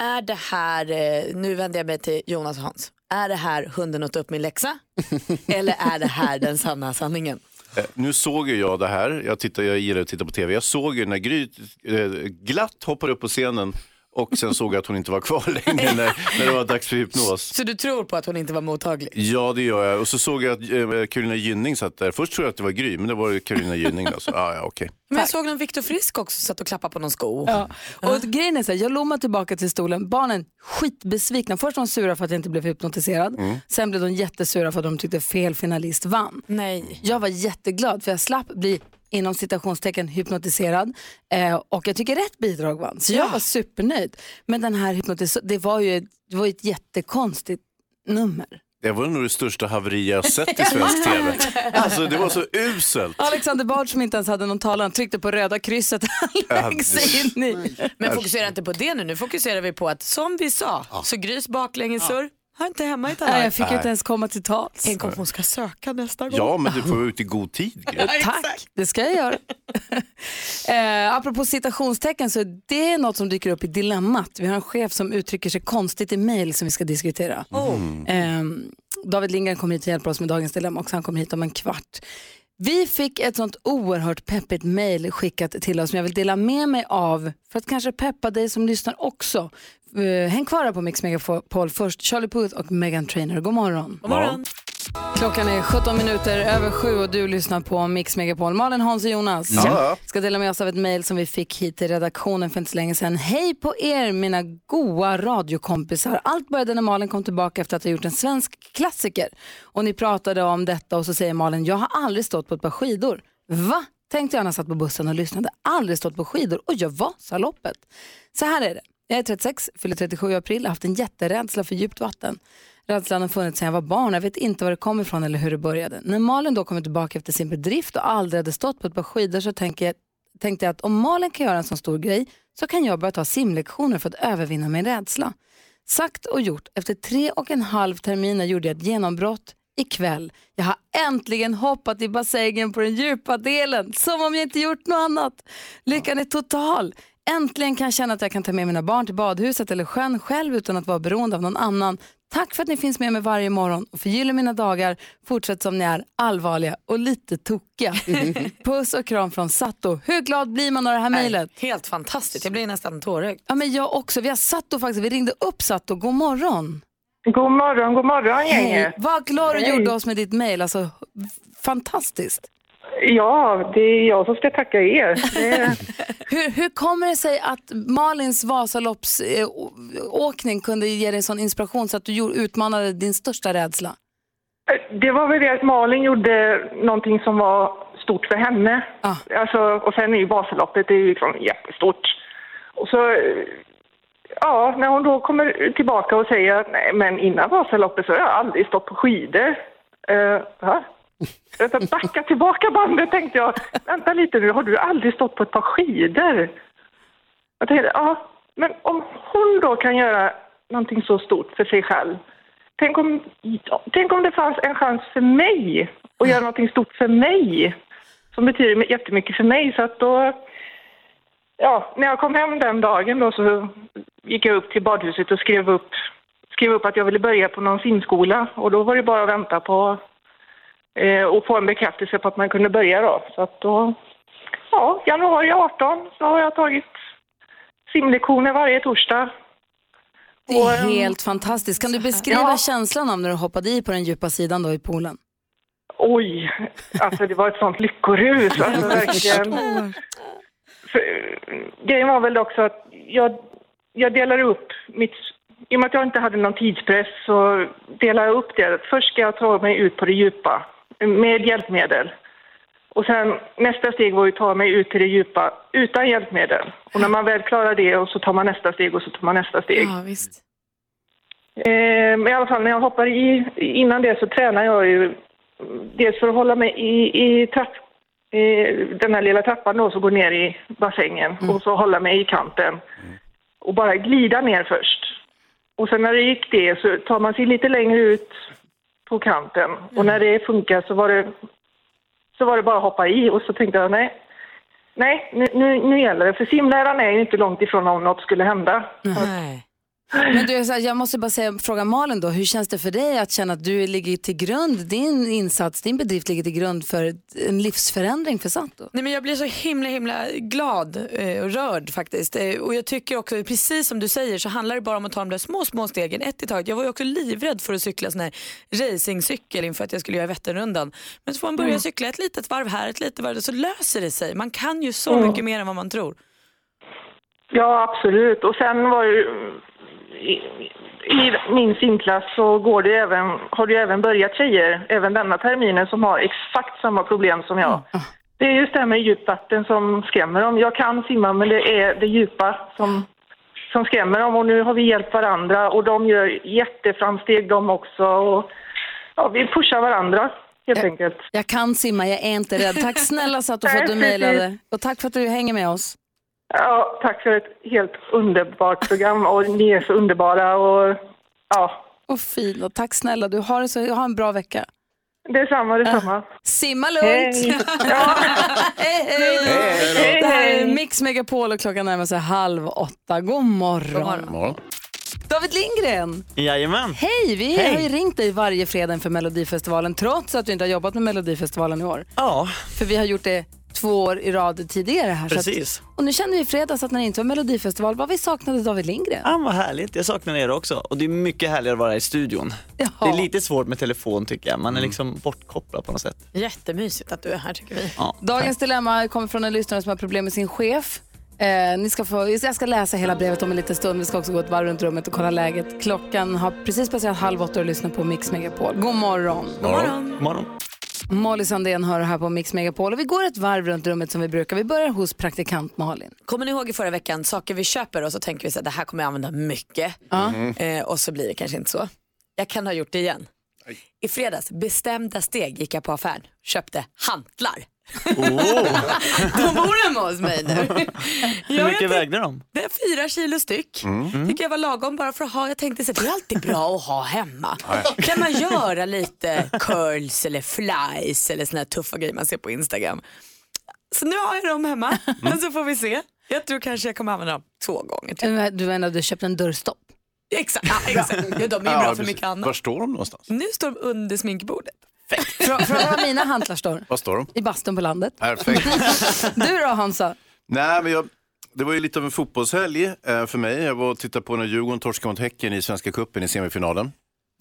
Är det här, eh, nu vänder jag mig till Jonas och Hans, är det här hunden åt upp min läxa? Eller är det här den sanna sanningen? Eh, nu såg ju jag det här, jag, tittar, jag gillar att titta på tv, jag såg ju när Gry eh, glatt hoppade upp på scenen och sen såg jag att hon inte var kvar längre när, när det var dags för hypnos. Så du tror på att hon inte var mottaglig? Ja, det gör jag. Och så såg jag att eh, Carolina Gynning satt där. Först trodde jag att det var Gry, men det var Carolina Gynning. Då. Så, ah, ja, okej. Men jag såg någon Viktor Frisk också satt och klappade på någon sko. Ja. Och grejen är så här, jag lommar tillbaka till stolen, barnen skitbesvikna. Först var de sura för att jag inte blev hypnotiserad, sen blev de jättesura för att de tyckte fel finalist vann. Nej. Jag var jätteglad för jag slapp bli inom citationstecken hypnotiserad eh, och jag tycker rätt bidrag vann. Så jag var supernöjd. Men den här hypnotis det var ju det var ett jättekonstigt nummer. Det var nog det största haveri jag sett i svensk tv. Alltså det var så uselt. Alexander Bard som inte ens hade någon talan tryckte på röda krysset han sig in i. Men fokusera inte på det nu, nu fokuserar vi på att som vi sa, så Grys baklängesor hör inte hemma i Nej, Talang. jag fick ju inte ens komma till tals. Tänk om hon ska söka nästa gång. Ja, men du får vara ute i god tid. Gry. Tack, det ska jag göra. eh, apropå citationstecken så det är något som dyker upp i dilemmat. Vi har en chef som uttrycker sig konstigt i mejl som vi ska diskutera. Eh, David Lindgren kommer hit och hjälper oss med dagens dilemma också. Han kommer hit om en kvart. Vi fick ett sånt oerhört peppigt mejl skickat till oss som jag vill dela med mig av för att kanske peppa dig som lyssnar också. Eh, häng kvar här på Mix Megapol först. Charlie Puth och Megan Trainor. God morgon. God morgon. Klockan är 17 minuter över sju och du lyssnar på Mix Megapol. Malin, Hans och Jonas Ja. ska dela med oss av ett mejl som vi fick hit till redaktionen för inte så länge sedan. Hej på er mina goa radiokompisar. Allt började när Malin kom tillbaka efter att ha gjort en svensk klassiker. Och ni pratade om detta och så säger Malin, jag har aldrig stått på ett par skidor. Va? Tänkte jag när jag satt på bussen och lyssnade. Aldrig stått på skidor och jag Vasaloppet. Så här är det. Jag är 36, fyller 37 i april, har haft en jätterädsla för djupt vatten. Rädslan har funnits sedan jag var barn. Jag vet inte var det kom ifrån eller hur det började. När Malin då kommer tillbaka efter sin bedrift och aldrig hade stått på ett par skidor så tänker jag, tänkte jag att om Malin kan göra en sån stor grej så kan jag börja ta simlektioner för att övervinna min rädsla. Sagt och gjort. Efter tre och en halv terminer gjorde jag ett genombrott ikväll. Jag har äntligen hoppat i bassängen på den djupa delen, som om jag inte gjort något annat. Lyckan är total. Äntligen kan jag känna att jag kan ta med mina barn till badhuset eller sjön själv utan att vara beroende av någon annan. Tack för att ni finns med mig varje morgon och förgyller mina dagar. Fortsätt som ni är, allvarliga och lite tokiga. Puss och kram från Satto. Hur glad blir man av det här mejlet? Helt fantastiskt, jag blir nästan tårögd. Ja, men jag också. Vi har Satto faktiskt. Vi ringde upp Satto. God morgon. God morgon, god morgon gänget. Vad glad du Hej. gjorde oss med ditt mejl. Alltså, fantastiskt. Ja, det är jag som ska tacka er. Hur, hur kommer det sig att Malins Vasaloppsåkning kunde ge dig sån inspiration så att du utmanade din största rädsla? det var väl det att Malin gjorde någonting som var stort för henne. Alltså, och sen är ju Vasaloppet det är liksom jättestort. Och så, eh, ja, när hon då kommer tillbaka och säger att nej, men innan Vasaloppet så har jag aldrig stått på skidor. Uh, backa tillbaka bandet tänkte jag. Vänta lite nu, har du aldrig stått på ett par skidor? Jag tänkte, ja, men om hon då kan göra någonting så stort för sig själv. Tänk om, tänk om det fanns en chans för mig att göra någonting stort för mig. Som betyder jättemycket för mig. Så att då, ja, när jag kom hem den dagen då så gick jag upp till badhuset och skrev upp, skrev upp att jag ville börja på någon simskola. Och då var det bara att vänta på eh, och få en bekräftelse på att man kunde börja då. Så att då, ja, januari 18 så har jag tagit simlektioner varje torsdag. Det är Och, ehm, helt fantastiskt. Kan du beskriva Ja. känslan av när du hoppade i på den djupa sidan då i poolen? Oj, alltså det var ett sånt lyckorus. Alltså, verkligen. För, grejen var väl också att jag, jag delade upp mitt... I och med att jag inte hade någon tidspress så delade jag upp det. Först ska jag ta mig ut på det djupa med hjälpmedel. Och sen nästa steg var ju att ta mig ut till det djupa utan hjälpmedel. Och när man väl klarar det och så tar man nästa steg och så tar man nästa steg. Ja, visst. Eh, Men i alla fall när jag hoppar i, innan det så tränar jag ju dels för att hålla mig i, i trapp, i den här lilla trappan då som går ner i bassängen och så hålla mig i kanten och bara glida ner först. Och sen när det gick det så tar man sig lite längre ut på kanten och när det funkar så var det, så var det bara att hoppa i och så tänkte jag nej, nej nu, nu, nu gäller det för simläraren är ju inte långt ifrån om något skulle hända. Nej. Men du, så här, jag måste bara säga, fråga Malin då, hur känns det för dig att känna att du ligger till grund, din insats, din bedrift ligger till grund för en livsförändring för Santo? Nej, men jag blir så himla himla glad eh, och rörd faktiskt. Eh, och jag tycker också, precis som du säger, så handlar det bara om att ta de där små, små stegen ett i taget. Jag var ju också livrädd för att cykla sån här racingcykel inför att jag skulle göra Vätternrundan. Men så får man börja Mm. cykla ett litet varv här, ett litet varv där, så löser det sig. Man kan ju så Mm. mycket mer än vad man tror. Ja, absolut. Och sen var ju i, i min simklass så går det även, har det även börjat tjejer, även denna terminen, som har exakt samma problem som jag. Det är just det här med djupt vatten som skrämmer dem. Jag kan simma men det är det djupa som, som skrämmer dem och nu har vi hjälpt varandra och de gör jätteframsteg de också. Och, ja, vi pushar varandra helt enkelt. Jag kan simma, jag är inte rädd. Tack snälla för att du Nej, precis. mejlade. Och tack för att du hänger med oss. Ja, tack för ett helt underbart program och ni är så underbara och ja. Och fin och tack snälla. Du har, det så, ha en bra vecka. Detsamma, detsamma. Simma lugnt. Hej. hej, hej. Hej, Det här är. Mix Megapol och klockan närmar sig halv åtta. God morgon. David Lindgren. Jajamän. Hej, vi Hej. har ju ringt dig varje fredag inför Melodifestivalen trots att du inte har jobbat med Melodifestivalen i år. Ja. För vi har gjort det två år i rad tidigare här. så Precis. Att, och nu kände vi i fredags att när det inte var Melodifestival var vi saknade David Lindgren. Ja, vad härligt. Jag saknar er också. Och det är mycket härligare att vara i studion. Det är lite svårt med telefon tycker jag. Man är liksom bortkopplad på något sätt. Jättemysigt att du är här tycker vi. Ja, Dagens dilemma kommer från en lyssnare som har problem med sin chef. Eh, ni ska få, jag ska läsa hela brevet om en liten stund. Vi ska också gå ett varv runt rummet och kolla läget. Klockan har precis passerat halv åtta och lyssnar på Mix Megapol. God morgon. God morgon. God morgon. Molly Sandén hör här på Mix Megapol och vi går ett varv runt rummet som vi brukar. Vi börjar hos praktikant Malin. Kommer ni ihåg i förra veckan, saker vi köper och så tänker vi att det här kommer jag använda mycket. Ja. Eh, och så blir det kanske inte så. Jag kan ha gjort det igen. I fredags, bestämda steg gick jag på affären, köpte hantlar. de bor hemma hos mig nu. Hur jag mycket vägde de? Det är fyra kilo styck. Mm. Tycker jag var lagom bara för att ha. Jag tänkte så att det är alltid bra att ha hemma. Kan man göra lite curls eller flies eller såna här tuffa grejer man ser på Instagram. Så nu har jag dem hemma, men så får vi se. Jag tror kanske jag kommer använda dem två gånger till. Du, du menar du köpte en dörrstopp? Exakt, ja, exakt. Ja, de är ju bra för mycket annat. Var står de någonstans? Nu står de under sminkbordet. Från, var mina hantlar står? Var står de? I bastun på landet. Perfekt. Du då Hansa? Nej, men jag, det var ju lite av en fotbollshelg eh, för mig. Jag var och tittade på när Djurgården torskade mot Häcken i Svenska Cupen i semifinalen.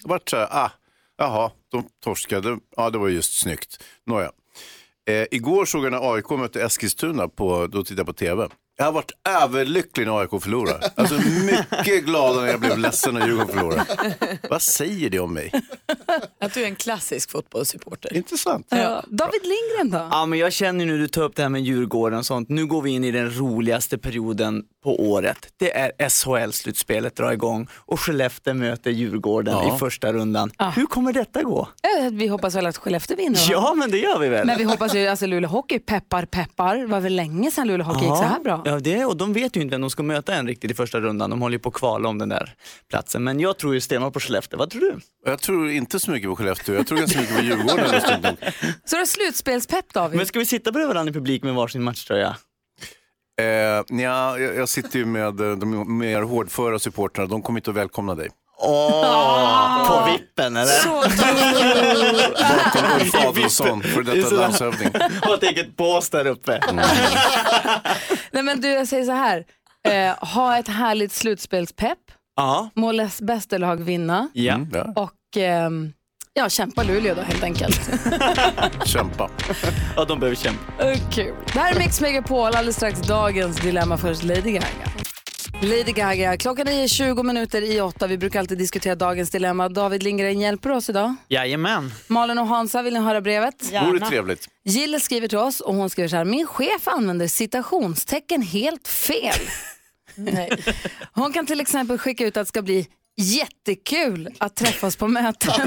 Det vart så här, ah, jaha, de torskade. Ja, det var just snyggt. Nåja. Eh, igår såg jag när AIK mötte Eskilstuna, på, då tittade jag på tv. Jag har varit överlycklig när AIK förlorar. Alltså mycket glad när jag blev ledsen när Djurgården förlorar. Vad säger det om mig? Att du är en klassisk fotbollssupporter. Intressant. Ja. David Lindgren då? Ja, men jag känner nu du tar upp det här med Djurgården och sånt. Nu går vi in i den roligaste perioden på året. Det är SHL-slutspelet drar igång och Skellefteå möter Djurgården Ja. i första rundan. Hur kommer detta gå? Eh, Vi hoppas väl att Skellefteå vinner va? Ja, men det gör vi väl. Men vi hoppas ju, alltså Luleå Hockey, peppar peppar, det var väl länge sedan Luleå Hockey gick så här bra. Ja, det, och de vet ju inte vem de ska möta än riktigt i första rundan. De håller ju på att kvala om den där platsen. Men jag tror ju stenhårt på Skellefteå. Vad tror du? Jag tror inte så mycket på Skellefteå. Jag tror ganska mycket på Djurgården. Så det är slutspelspepp David? Men ska vi sitta bredvid varandra i publik med varsin matchtröja? Eh, nja, jag, jag sitter ju med eh, de mer hårdföra supportrarna. De kommer inte att välkomna dig. Åh, på vippen eller? Så Bakom Ulf Adolfsson, för detta landshövding. Har ett eget bås där uppe. Nej men du, jag säger så här. Eh, ha ett härligt slutspelspepp. Ja. Må läs bästa lag vinna. Ja. Mm, ja. Och ehm, ja, kämpa Luleå då helt enkelt. Kämpa. Ja, de behöver kämpa. Eh, Kul. Det här är Mix Megapol, alldeles strax dagens dilemma först Lady Gaga. Lady Gaga, klockan är 20 minuter i åtta. Vi brukar alltid diskutera dagens dilemma. David Lindgren hjälper oss idag. Jajamän. Malin och Hansa, vill ni höra brevet? Vore trevligt. Jill skriver till oss och hon skriver så här. Min chef använder citationstecken helt fel. Nej. Hon kan till exempel skicka ut att det ska bli jättekul att träffas på mötet.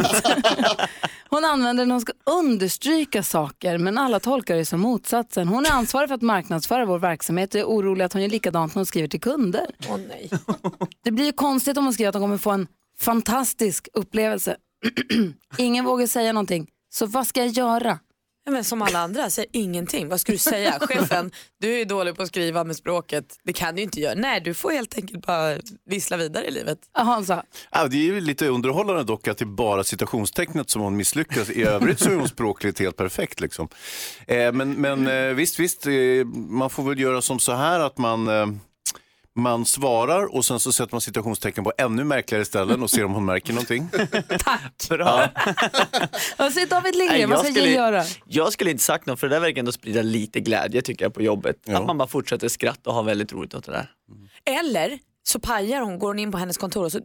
Hon använder när hon ska understryka saker men alla tolkar det som motsatsen. Hon är ansvarig för att marknadsföra vår verksamhet och är orolig att hon gör likadant när hon skriver till kunder. Åh nej. Det blir ju konstigt om hon skriver att de kommer få en fantastisk upplevelse. Ingen vågar säga någonting. Så vad ska jag göra? Ja, men som alla andra, säg ingenting. Vad ska du säga? Chefen, du är dålig på att skriva med språket. Det kan du inte göra. Nej, du får helt enkelt bara vissla vidare i livet. Hansa? Ja, det är ju lite underhållande dock att det är bara citationstecknet som hon misslyckas. I övrigt så är hon språkligt helt perfekt. Liksom. Eh, men men eh, visst, visst, eh, man får väl göra som så här att man, eh, man svarar och sen så sätter man citationstecken på ännu märkligare ställen och ser om hon märker någonting. Tack. Bra. Vad säger David Lindgren? Vad jag ska skulle- Jill göra? Jag skulle inte sagt något för det där verkar ändå sprida lite glädje tycker jag på jobbet. Att man bara fortsätter skratta och ha väldigt roligt åt det där. Eller så pajar hon, går hon in på hennes kontor och så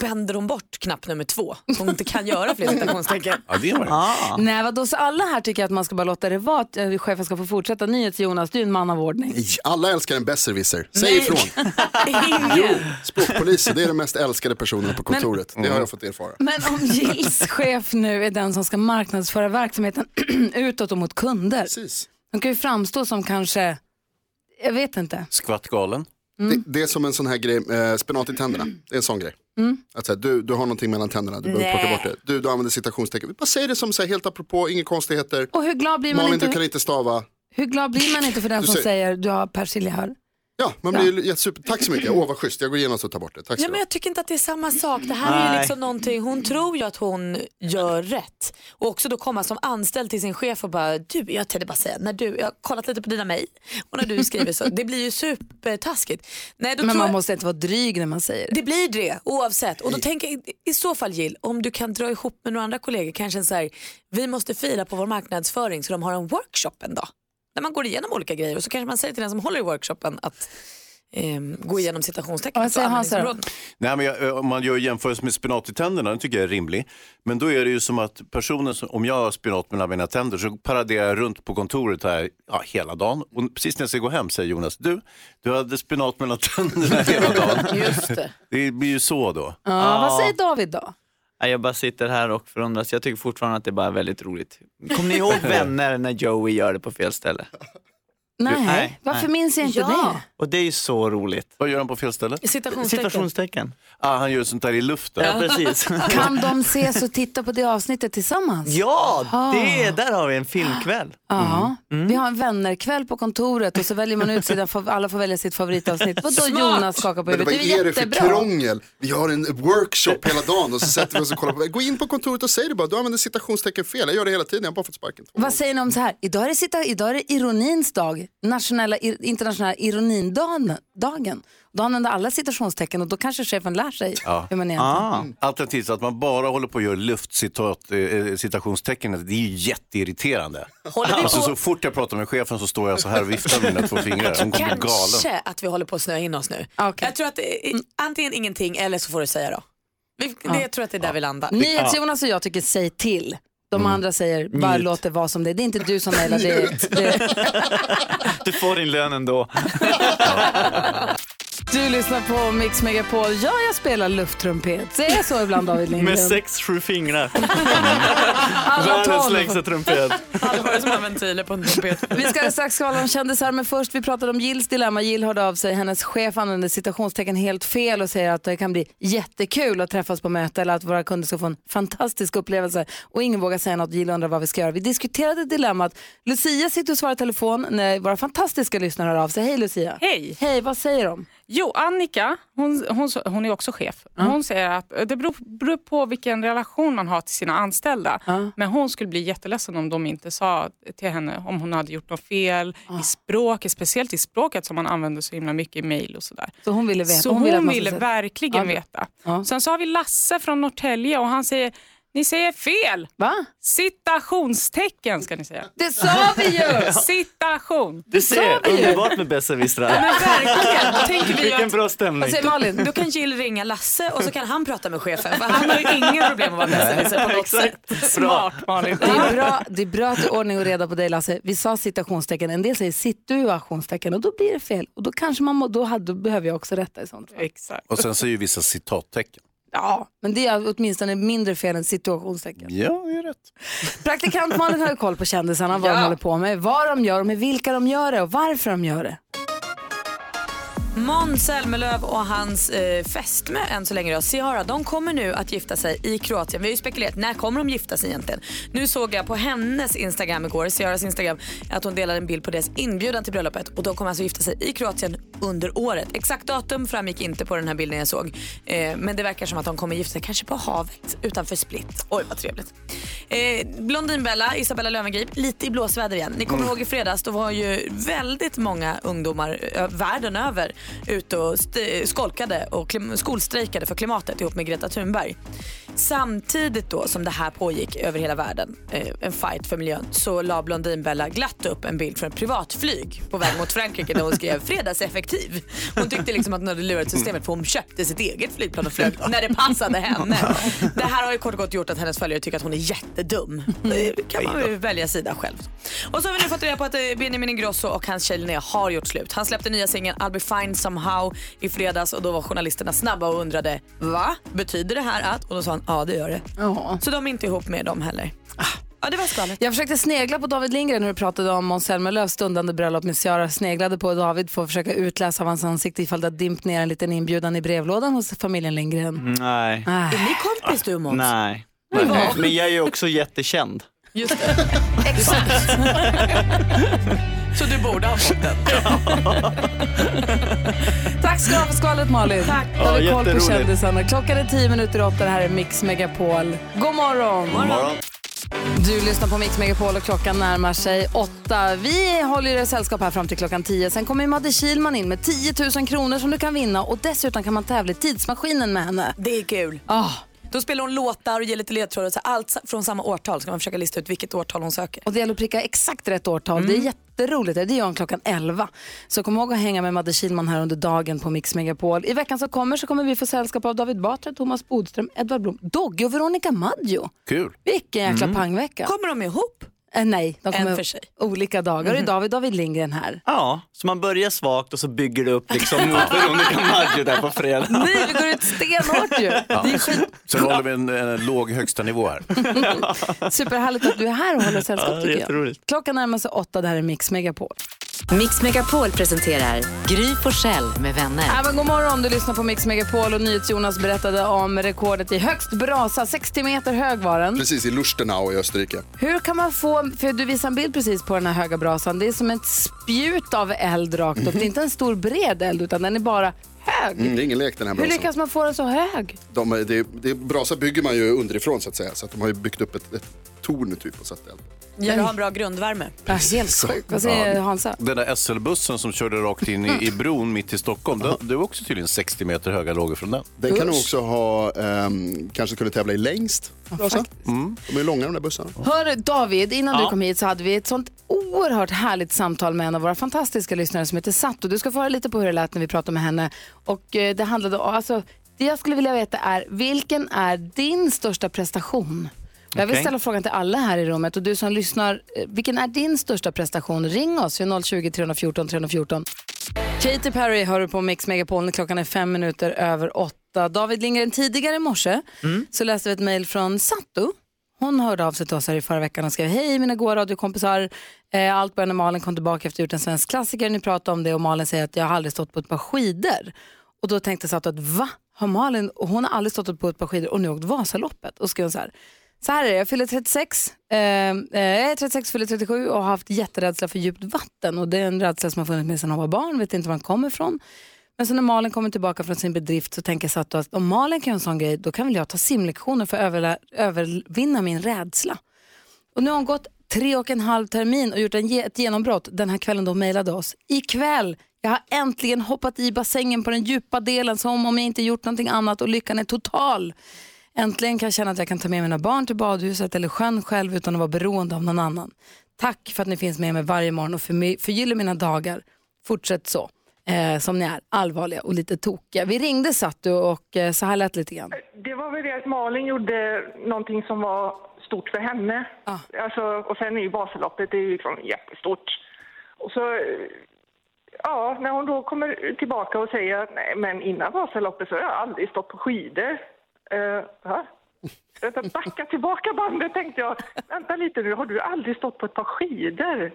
bänder hon bort knapp nummer två hon inte kan göra fler citationstecken. Ja, det var det. Nej, vadå, så alla här tycker att man ska bara låta det vara att eh, chefen ska få fortsätta. NyhetsJonas, du är en man av ordning. Nej, Alla älskar en besserwisser. Säg Nej. ifrån. Jo, språkpoliser, det är de mest älskade personerna på kontoret. Det har jag fått erfara. Men om Gills chef nu är den som ska marknadsföra verksamheten utåt och mot kunder. De kan ju framstå som kanske, jag vet inte. Skvattgalen. Mm. Det, det är som en sån här grej, eh, spenat i tänderna. Det är en sån grej. Mm. Att så här, du, du har någonting mellan tänderna, du behöver plocka bort det. Du, du använder citationstecken. Bara säg det som så här, helt apropå, inga konstigheter. Och hur glad blir man Malin, inte? du kan inte stava. Hur glad blir man inte för den Du som säger- säger du har persilja Ja, man blir ju jättesuper. Tack så mycket, åh vad schysst, jag går igenom och tar bort det. Tack så Ja, men jag tycker inte att det är samma sak. Det här är ju Nej. liksom någonting, hon tror ju att hon gör rätt. Och också då komma som anställd till sin chef och bara, du jag tänkte bara säga, när du, jag har kollat lite på dina mejl och när du skriver så, det blir ju supertaskigt. Nej, då Men tror man jag, måste inte vara dryg när man säger det. det blir det oavsett. Och då tänker jag i- i så fall Jill, om du kan dra ihop med några andra kollegor, kanske en så här, vi måste fila på vår marknadsföring så de har en workshop en dag. Där man går igenom olika grejer och så kanske man säger till den som håller i workshopen att ehm, gå igenom citationstecken. Hans då? användningsområden. Nej, men jag, om man gör jämförelse med spenat i tänderna, den tycker jag är rimlig. Men då är det ju som att personen, som, om jag har spenat mellan mina tänder så paraderar jag runt på kontoret här ja, hela dagen. Och precis när jag ska gå hem säger Jonas, du, du hade spenat mellan tänderna hela dagen. Just det. Det blir ju så då. Ja, Vad säger David då? Ja, Jag bara sitter här och förundras. Jag tycker fortfarande att det bara är väldigt roligt. Kommer ni ihåg vänner när Joey gör det på fel ställe? Nej, varför minns jag inte det? Och det är ju så roligt. Vad gör han på fel ställe? Citationstecken. Citationstecken. Ah, han gör sånt där i luften. Ja, precis. Kan de ses och titta på det avsnittet tillsammans? Ja, Ah. det, där har vi en filmkväll. Ja, vi har en vännerkväll på kontoret och så väljer man ut fav- alla får välja sitt favoritavsnitt. Vadå. Jonas skakar på huvudet? vad Det är är det för jättebra. krångel? Vi har en workshop hela dagen och så sätter vi oss och kollar på Gå in på kontoret och säg det bara, du använder citationstecken fel. Jag gör det hela tiden, jag har bara fått sparken. Vad säger ni om så här? Idag är det, idag är det ironins dag, nationella, internationella ironindagen. Dagen. Då använder alla citationstecken och då kanske chefen lär sig Ja. hur man Ah. egentligen... Alternativt att man bara håller på att göra luftcitat, eh, citationstecken, det är ju jätteirriterande. Håller vi Alltså, på- så fort jag pratar med chefen så står jag så här och viftar med mina två fingrar. Hon kommer bli galen. Kanske att vi håller på att snöa in oss nu. Jag tror att är, antingen ingenting eller så får du säga då. Vi, det, Ja. jag tror att det är där vi landar. NyhetsJonas och jag tycker säg till. De Mm. andra säger bara Njut. låt det vara som det är. Det är inte du som mejlar. Det, är- det, Du får din lön ändå. du lyssnar på Mix Megapol. Ja, jag spelar lufttrumpet. Det är så ibland David Lindgren. Med sex, sju fingrar. Alla Världens längsta trumpet. Alla som ventiler på en trumpet. Vi ska strax skvallra om kändisar, men först vi pratade om Gills dilemma. Jill hörde av sig, hennes chef använder citationstecken helt fel och säger att det kan bli jättekul att träffas på möte eller att våra kunder ska få en fantastisk upplevelse. Och ingen vågar säga något, Jill undrar vad vi ska göra. Vi diskuterade dilemmat. Lucia sitter och svarar i telefon när våra fantastiska lyssnare hör av sig. Hej Lucia! Hej! Hej, vad säger de? Jo, Annika, hon, hon, hon är också chef. Hon säger att det beror, beror på vilken relation man har till sina anställda. Men hon skulle bli jätteledsen om de inte sa till henne om hon hade gjort något fel i språket, speciellt i språket som man använder så himla mycket i mejl och sådär. Så hon ville veta? Så hon hon, ville, ville verkligen Ja. veta. Ja. Sen så har vi Lasse från Norrtälje och han säger ni säger fel! Va? Citationstecken ska ni säga. Det sa vi ju! Citation! Du ser, underbart med besserwissrar. Men verkligen, tänker vi Vilken att, bra stämning. säger Malin? Då kan Jill ringa Lasse och så kan han prata med chefen. För han har ju inga problem att vara besserwisser på något sätt. Smart Malin. Det är, bra, det är bra att det är ordning och reda på dig Lasse. Vi sa citationstecken, en del säger situationstecken och då blir det fel. Och då kanske man må, då, hade, då behöver jag också rätta i sånt. Exakt. Och sen säger ju vissa citattecken. Ja, men det är åtminstone mindre fel än situationstecken. Ja, det är rätt. Praktikant Malin har koll på kändisarna, vad de Ja. håller på med, vad de gör, och med vilka de gör det och varför de gör det. Måns Zelmerlöw och hans eh, fästmö än så länge då, Ciara, de kommer nu att gifta sig i Kroatien. Vi har ju spekulerat, när kommer de gifta sig egentligen? Nu såg jag på hennes Instagram igår, Ciaras Instagram, att hon delade en bild på deras inbjudan till bröllopet och de kommer alltså gifta sig i Kroatien under året. Exakt datum framgick inte på den här bilden jag såg. Eh, men det verkar som att de kommer gifta sig kanske på havet utanför Split. Oj vad trevligt. Eh, Blondinbella, Isabella Löwengrip, lite i blåsväder igen. Ni kommer ihåg i fredags, då var ju väldigt många ungdomar ö, världen över ute och skolkade och skolstrejkade för klimatet ihop med Greta Thunberg. Samtidigt då som det här pågick över hela världen, eh, en fight för miljön, så la Blondinbella glatt upp en bild från ett privatflyg på väg mot Frankrike där hon skrev fredagseffektiv. Hon tyckte liksom att hon hade lurat systemet för hon köpte sitt eget flygplan och flög när det passade henne. Det här har ju kort och gott gjort att hennes följare tycker att hon är jättedum. Det kan man ju välja sida själv. Och så har vi nu fått reda på att eh, Benjamin Ingrosso och hans tjej Linnea har gjort slut. Han släppte nya singeln I'll be fine somehow i fredags och då var journalisterna snabba och undrade va? Betyder det här att? Och då sa han ja det gör det. Så de är inte ihop med dem heller. Ja det var skvallret. Jag försökte snegla på David Lindgren när du pratade om Måns Zelmerlöws stundande bröllop med Ciara. Sneglade på David för att försöka utläsa av hans ansikte ifall det har dimpt ner en liten inbjudan i brevlådan hos familjen Lindgren. Nej. Ah. Är ni kompis du Måns? Nej. Men jag är ju också jättekänd. Just det. Exakt. Så du borde ha fått den. Tack ska du ha för skvallret Malin. Tack. Då har vi koll på kändisarna. Klockan är tio minuter i åtta. Det här är Mix Megapol. God morgon. God morgon. Du lyssnar på Mix Megapol och klockan närmar sig åtta. Vi håller er sällskap här fram till klockan tio. Sen kommer Madde Kilman in med 10 000 kronor som du kan vinna och dessutom kan man tävla i Tidsmaskinen med henne. Det är kul. Ah. Då spelar hon låtar och ger lite ledtrådar. Så allt från samma årtal ska man försöka lista ut vilket årtal hon söker. Och det gäller att pricka exakt rätt årtal. Det är jätteroligt. Det gör hon klockan 11. Så kom ihåg att hänga med Madde Kilman här under dagen på Mix Megapol. I veckan som kommer så kommer vi få sällskap av David Batra, Thomas Bodström, Edvard Blom, Dogge och Veronica Maggio. Kul. Vilken jäkla Mm. pangvecka. Kommer de ihop? Eh, nej, de En kommer för sig. olika dagar. Och idag är David Lindgren här. Ja, så man börjar svagt och så bygger det upp liksom mot Veronica Maggio där på fredag. Nej, det går ut stenhårt ju. Ja. Det är skit. Sen håller vi en, en låg högsta nivå här. Superhärligt att du är här och håller sällskap Ja, tycker jag. Klockan närmar sig åtta, det här är Mix Megapol. Mix Megapol presenterar Gry Forssell med vänner. Ja, men god morgon, du lyssnar på Mix Megapol och NyhetsJonas berättade om rekordet i högst brasa. 60 meter hög var den. Precis i Lustenau i Österrike. Hur kan man få, för du visade en bild precis på den här höga brasan, det är som ett spjut av eld rakt upp. Det är inte en stor bred eld utan den är bara hög. Mm, det är ingen lek den här Hur brasan. lyckas man få den så hög? De, det, det, brasa bygger man ju underifrån så att säga. Så att de har ju byggt upp ett, ett torn typ och satt eld. Ja, du har en bra grundvärme. Ja, helt sjukt. Vad säger. Hansa? Den där SL-bussen som körde rakt in i, i bron mitt i Stockholm, det, det var också tydligen 60 meter höga lågor från den. Den kan nog också ha, ehm, kanske kunde tävla i längst brasa. Mm. De är långa de där bussarna. Hör David, innan Ja. du kom hit så hade vi ett sånt oerhört härligt samtal med en av våra fantastiska lyssnare som heter Satto. Du ska få höra lite på hur det lät när vi pratade med henne. Och eh, det handlade om, alltså, det jag skulle vilja veta är, vilken är din största prestation? Jag vill ställa frågan till alla här i rummet och du som lyssnar, eh, vilken är din största prestation? Ring oss, vi har 020 314 314. Katy Perry hör du på Mix Megapol klockan är fem minuter över åtta. David Lindgren, tidigare i morse så läste vi ett mejl från Satto. Hon hörde av sig till oss här i förra veckan och skrev Hej mina goa radiokompisar. Eh, allt började när Malin kom tillbaka efter att ha gjort en svensk klassiker. Ni pratade om det och Malin säger att jag har aldrig stått på ett par skidor. Och då tänkte Satto att va? Har Malin, hon har aldrig stått på ett par skidor och nu åkt Vasaloppet. Och skrev så här. Så här är det, jag fyller 36, eh, eh, jag är 36, fyller 37 och har haft jätterädsla för djupt vatten. Och det är en rädsla som har funnits med sedan jag var barn, vet inte var den kommer ifrån. Men så när Malin kommer tillbaka från sin bedrift så tänker jag så att, att om Malin kan göra en sån grej, då kan väl jag ta simlektioner för att överla- övervinna min rädsla. Och nu har hon gått tre och en halv termin och gjort en, ett genombrott den här kvällen då hon mejlade oss. Ikväll, jag har äntligen hoppat i bassängen på den djupa delen som om jag inte gjort någonting annat och lyckan är total. Äntligen kan jag känna att jag kan ta med mina barn till badhuset eller sjön själv utan att vara beroende av någon annan. Tack för att ni finns med mig varje morgon och förgyller mina dagar. Fortsätt så, eh, som ni är, allvarliga och lite tokiga. Vi ringde Sattu och eh, så här lät lite grann. Det var väl det att Malin gjorde någonting som var stort för henne. Alltså, och sen är ju Vasaloppet det är ju liksom jättestort. Och så, eh, ja, när hon då kommer tillbaka och säger att nej, men innan Vasaloppet så har jag aldrig stått på skidor. Uh, va? Vänta, Backa tillbaka bandet tänkte jag. Vänta lite nu, har du aldrig stått på ett par skidor?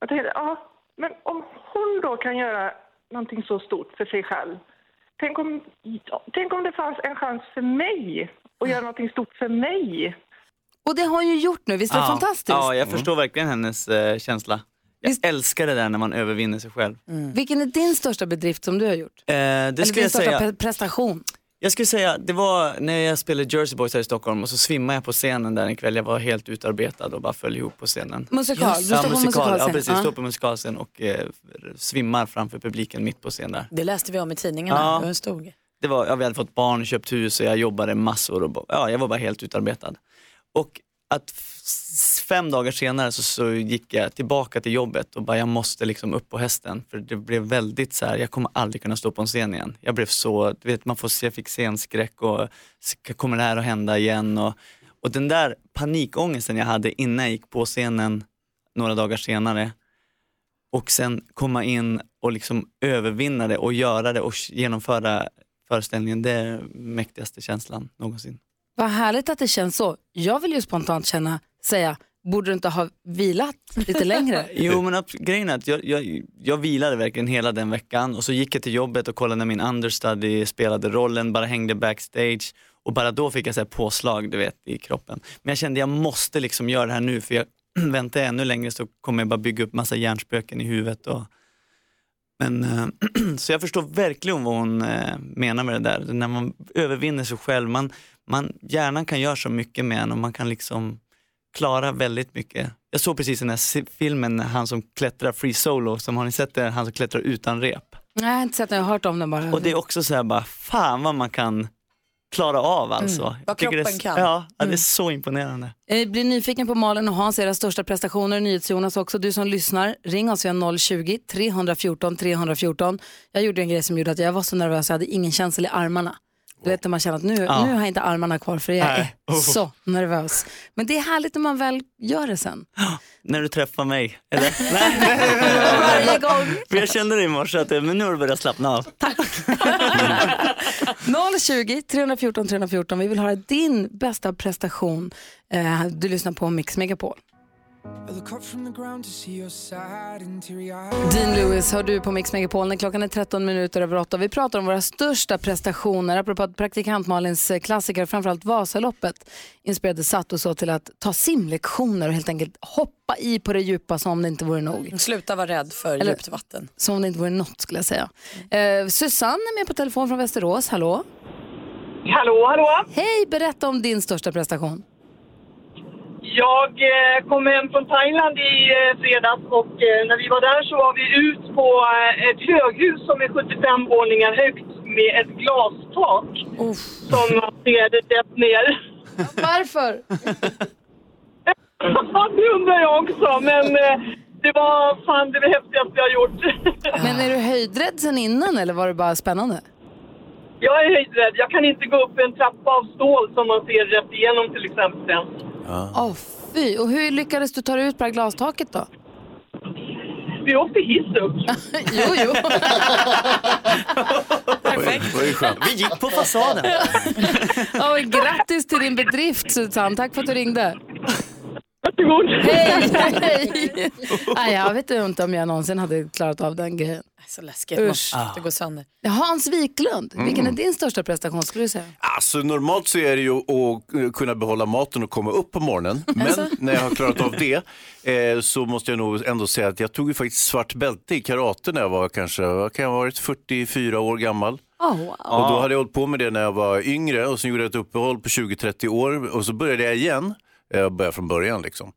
Jag tänkte, ja, men om hon då kan göra någonting så stort för sig själv. Tänk om, ja, tänk om det fanns en chans för mig att göra någonting stort för mig. Och det har hon ju gjort nu, visst är det fantastiskt? Ja, jag förstår verkligen hennes eh, känsla. Jag älskar det där när man övervinner sig själv. Vilken är din största bedrift som du har gjort? Eh, det Eller skulle din jag största säga. pre- prestation? Jag skulle säga, det var när jag spelade Jersey Boys här i Stockholm och så svimmade jag på scenen där en kväll. Jag var helt utarbetad och bara föll ihop på scenen. Musikal, du ja, står på musikal, musikalscen. Ja precis, Ja. står på musikalscen och eh, svimmar framför publiken mitt på scen där. Det läste vi om i tidningarna. Ja. Det stod. det var, ja, vi hade fått barn, köpt hus och jag jobbade massor och ja, jag var bara helt utarbetad. Och att fem dagar senare så, så gick jag tillbaka till jobbet och bara jag måste liksom upp på hästen för det blev väldigt så här, jag kommer aldrig kunna stå på en scen igen. Jag blev så, du vet man får se, jag fick scenskräck och kommer det här att hända igen? Och, och den där panikångesten jag hade innan jag gick på scenen några dagar senare och sen komma in och liksom övervinna det och göra det och genomföra föreställningen, det är mäktigaste känslan någonsin. Vad härligt att det känns så. Jag vill ju spontant känna, säga, borde du inte ha vilat lite längre? Jo men grejen är att jag, jag, jag vilade verkligen hela den veckan och så gick jag till jobbet och kollade när min understudy spelade rollen, bara hängde backstage och bara då fick jag så här påslag du vet i kroppen. Men jag kände jag måste liksom göra det här nu för jag väntar jag ännu längre så kommer jag bara bygga upp massa hjärnspöken i huvudet. Och, men, eh, så jag förstår verkligen vad hon eh, menar med det där, när man övervinner sig själv. Man, man, hjärnan kan göra så mycket med en och man kan liksom klara väldigt mycket. Jag såg precis den här filmen, han som klättrar free solo, som har ni sett det? Han som klättrar utan rep. Nej, jag har inte sett den, jag har hört om den bara. Och det är också så här bara, fan vad man kan klara av alltså. Mm. Vad det kroppen s- kan. Ja, det är Mm. så imponerande. Jag blir nyfiken på Malin och Hans, era största prestationer. NyhetsJonas också, du som lyssnar. Ring oss, vi har 020-314 314. Jag gjorde en grej som gjorde att jag var så nervös, jag hade ingen känsel i armarna. Du vet när man känner att nu, Ja. nu har jag inte armarna kvar för jag är Oh. så nervös. Men det är härligt när man väl gör det sen. När du träffar mig, eller? Nej, nej, nej, nej. Varje gång. För jag kände det i morse att eh, men nu har du börjat slappna av. 020 314 314. Vi vill höra din bästa prestation. Eh, du lyssnar på Mix Megapol. Dean Lewis hör du på Mix Megapol när klockan är 13 minuter över 8. Vi pratar om våra största prestationer. Apropå att praktikant Malins eh, klassiker, framförallt Vasaloppet, inspirerade Sato så till att ta simlektioner och helt enkelt hoppa i på det djupa som om det inte vore nog. Sluta vara rädd för Eller- djupt vatten. Som om det inte vore något skulle jag säga. Eh, Susanne är med på telefon från Västerås. Hallå? Hallå, hallå. Hej, berätta om din största prestation. Jag eh, kom hem från Thailand i eh, fredags och eh, när vi var där så var vi ut på ett höghus som är 75 våningar högt med ett glastak som man ser rätt ner. Varför? det undrar jag också, men det var fan det häftigaste jag har gjort. Men är du höjdrädd sen innan eller var det bara spännande? jag är höjdrädd. Jag kan inte gå upp en trappa av stål som man ser rätt igenom till exempel. Åh fy, och hur lyckades du ta dig ut på det här glastaket då? Vi åkte hiss upp. jo, jo. Perfekt. Vi gick på fasaden. Ja, och grattis till din bedrift Susanne, tack för att du ringde. Varsågod. Hej, hej. Nej, jag vet inte om jag någonsin hade klarat av den grejen. Så läskigt, Usch. man det går sönder. Hans Wiklund, vilken är Mm. din största prestation skulle du säga? Alltså normalt så är det ju att kunna behålla maten och komma upp på morgonen. Men när jag har klarat av det eh, så måste jag nog ändå säga att jag tog ju faktiskt svart bälte i karate när jag var kanske, vad kan jag ha varit, 44 år gammal. Oh, wow. Och då hade jag hållit på med det när jag var yngre och sen gjorde jag ett uppehåll på 20-30 år och så började jag igen. Jag började från början liksom.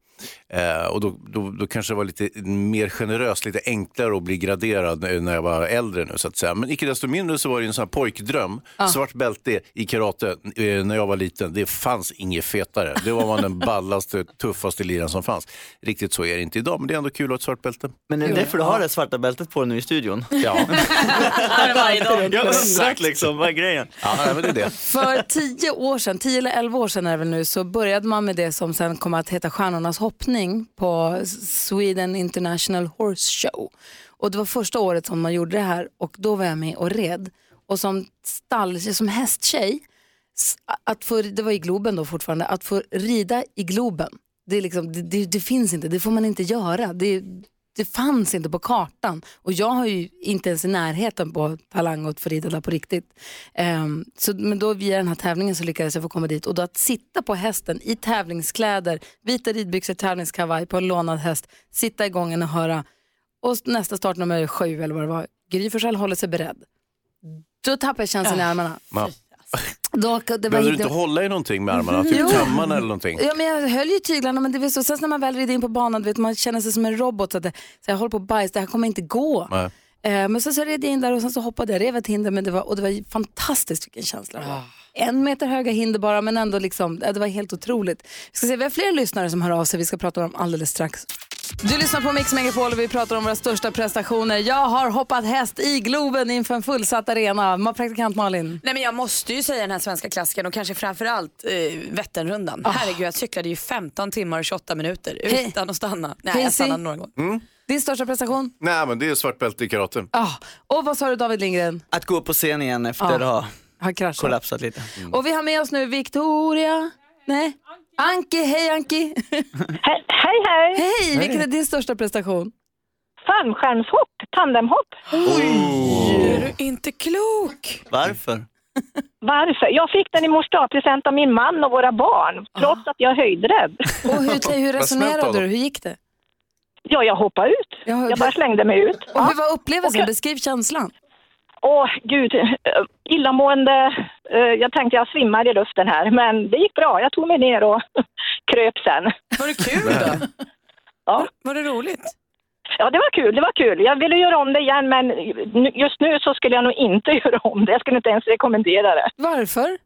Eh, och då, då, då kanske det var lite mer generöst, lite enklare att bli graderad när jag var äldre nu så att säga. Men icke desto mindre så var det en sån här pojkdröm. Ja. Svart bälte i karate eh, när jag var liten. Det fanns inget fetare. Det var man den ballaste, tuffaste liran som fanns. Riktigt så är det inte idag, men det är ändå kul att ha ett svart bälte. Men är det därför du har det svarta bältet på nu i studion? Ja. Jag undrar liksom, vad är grejen? Ja, men det är det. För tio år sedan, tio eller elva år sedan är det väl nu, så började man med det som sen kom att heta Stjärnornas hoppning på Sweden International Horse Show. Och det var första året som man gjorde det här och då var jag med och red. Och som stall, som hästtjej, att få, det var i Globen då fortfarande, att få rida i Globen, det, är liksom, det, det, det finns inte, det får man inte göra. Det, det fanns inte på kartan. Och jag har ju inte ens i närheten på talang att få rida där på riktigt. Ehm, så, men då via den här tävlingen så lyckades jag få komma dit. Och då att sitta på hästen i tävlingskläder, vita ridbyxor, tävlingskavaj på en lånad häst, sitta i gången och höra. Och nästa startnummer är sju eller vad det var. Gry Forssell håller sig beredd. Då tappade jag känslan i armarna. Man, Då, det var behöver du inte hålla i någonting med armarna? Typ tömmarna eller någonting? Ja, men jag höll ju tyglarna men det var så, sen när man väl rider in på banan, du vet, man känner sig som en robot. Så att det, så jag håller på att bajsa, det här kommer inte gå. Nej. Eh, men sen så red jag in där och sen så hoppade jag, rev ett hinder men det var, och det var fantastiskt vilken känsla det var. En meter höga hinder bara men ändå liksom, det var helt otroligt. Vi ska se, vi har fler lyssnare som hör av sig, vi ska prata om dem alldeles strax. Du lyssnar på Mix Megapol och vi pratar om våra största prestationer. Jag har hoppat häst i Globen inför en fullsatt arena. Ma- Praktikant Malin. Nej, men jag måste ju säga den här svenska klassikern och kanske framförallt eh, Vätternrundan. Herregud, jag cyklade ju 15 timmar och 28 minuter utan att stanna. Nej, jag stannade några gånger. Mm. Din största prestation? Nej, men det är svart bälte i karate. Ah. Och vad sa du David Lindgren? Att gå upp på scen igen efter Ja. att ha Har kraschat. kollapsat lite. Och vi har med oss nu Victoria. Nej. Anki, hej Anki. Hej, hej. Hej, vilken är din största prestation? Fallskärmshopp, tandemhopp. Är du inte klok? Varför? Varför? Jag fick den i mors present av min man och våra barn, trots att jag är höjdrädd. Och hur, hur resonerade du? Hur gick det? Ja, jag hoppade ut. Jag bara slängde mig ut. Och hur var upplevelsen? Och- Beskriv känslan. Åh, gud. eh, Illamående. Eh, Jag tänkte jag svimmar i luften här, men det gick bra. Jag tog mig ner och kröp sen. Var det kul då? Ja. Var det roligt? Ja, det var kul. Det var kul. Jag ville göra om det igen, men just nu så skulle jag nog inte göra om det. Jag skulle inte ens rekommendera det. Varför?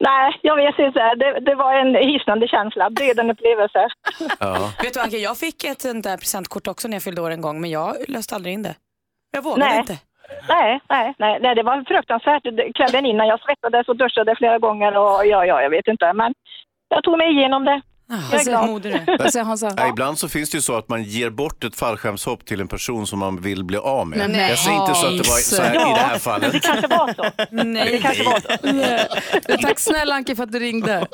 Nej, jag vet inte. Det, det var en hisnande känsla. Döden upplevelse. Vet du Anke, jag fick ett sånt där presentkort också när jag fyllde år en gång men jag löste aldrig in det. Jag vågade Nej. inte. Nej, nej, nej, nej, det var fruktansvärt. Kvällen innan jag svettades och duschade flera gånger och ja, ja, jag vet inte. Men jag tog mig igenom det. Jag är glad. Vad säger Hansa? Ja, ibland så finns det ju så att man ger bort ett fallskärmshopp till en person som man vill bli av med. Men nej, jag säger inte så att det var så här i det här fallet. Det kanske var så. Nej. Det kanske var så. Tack snälla Anki för att du ringde.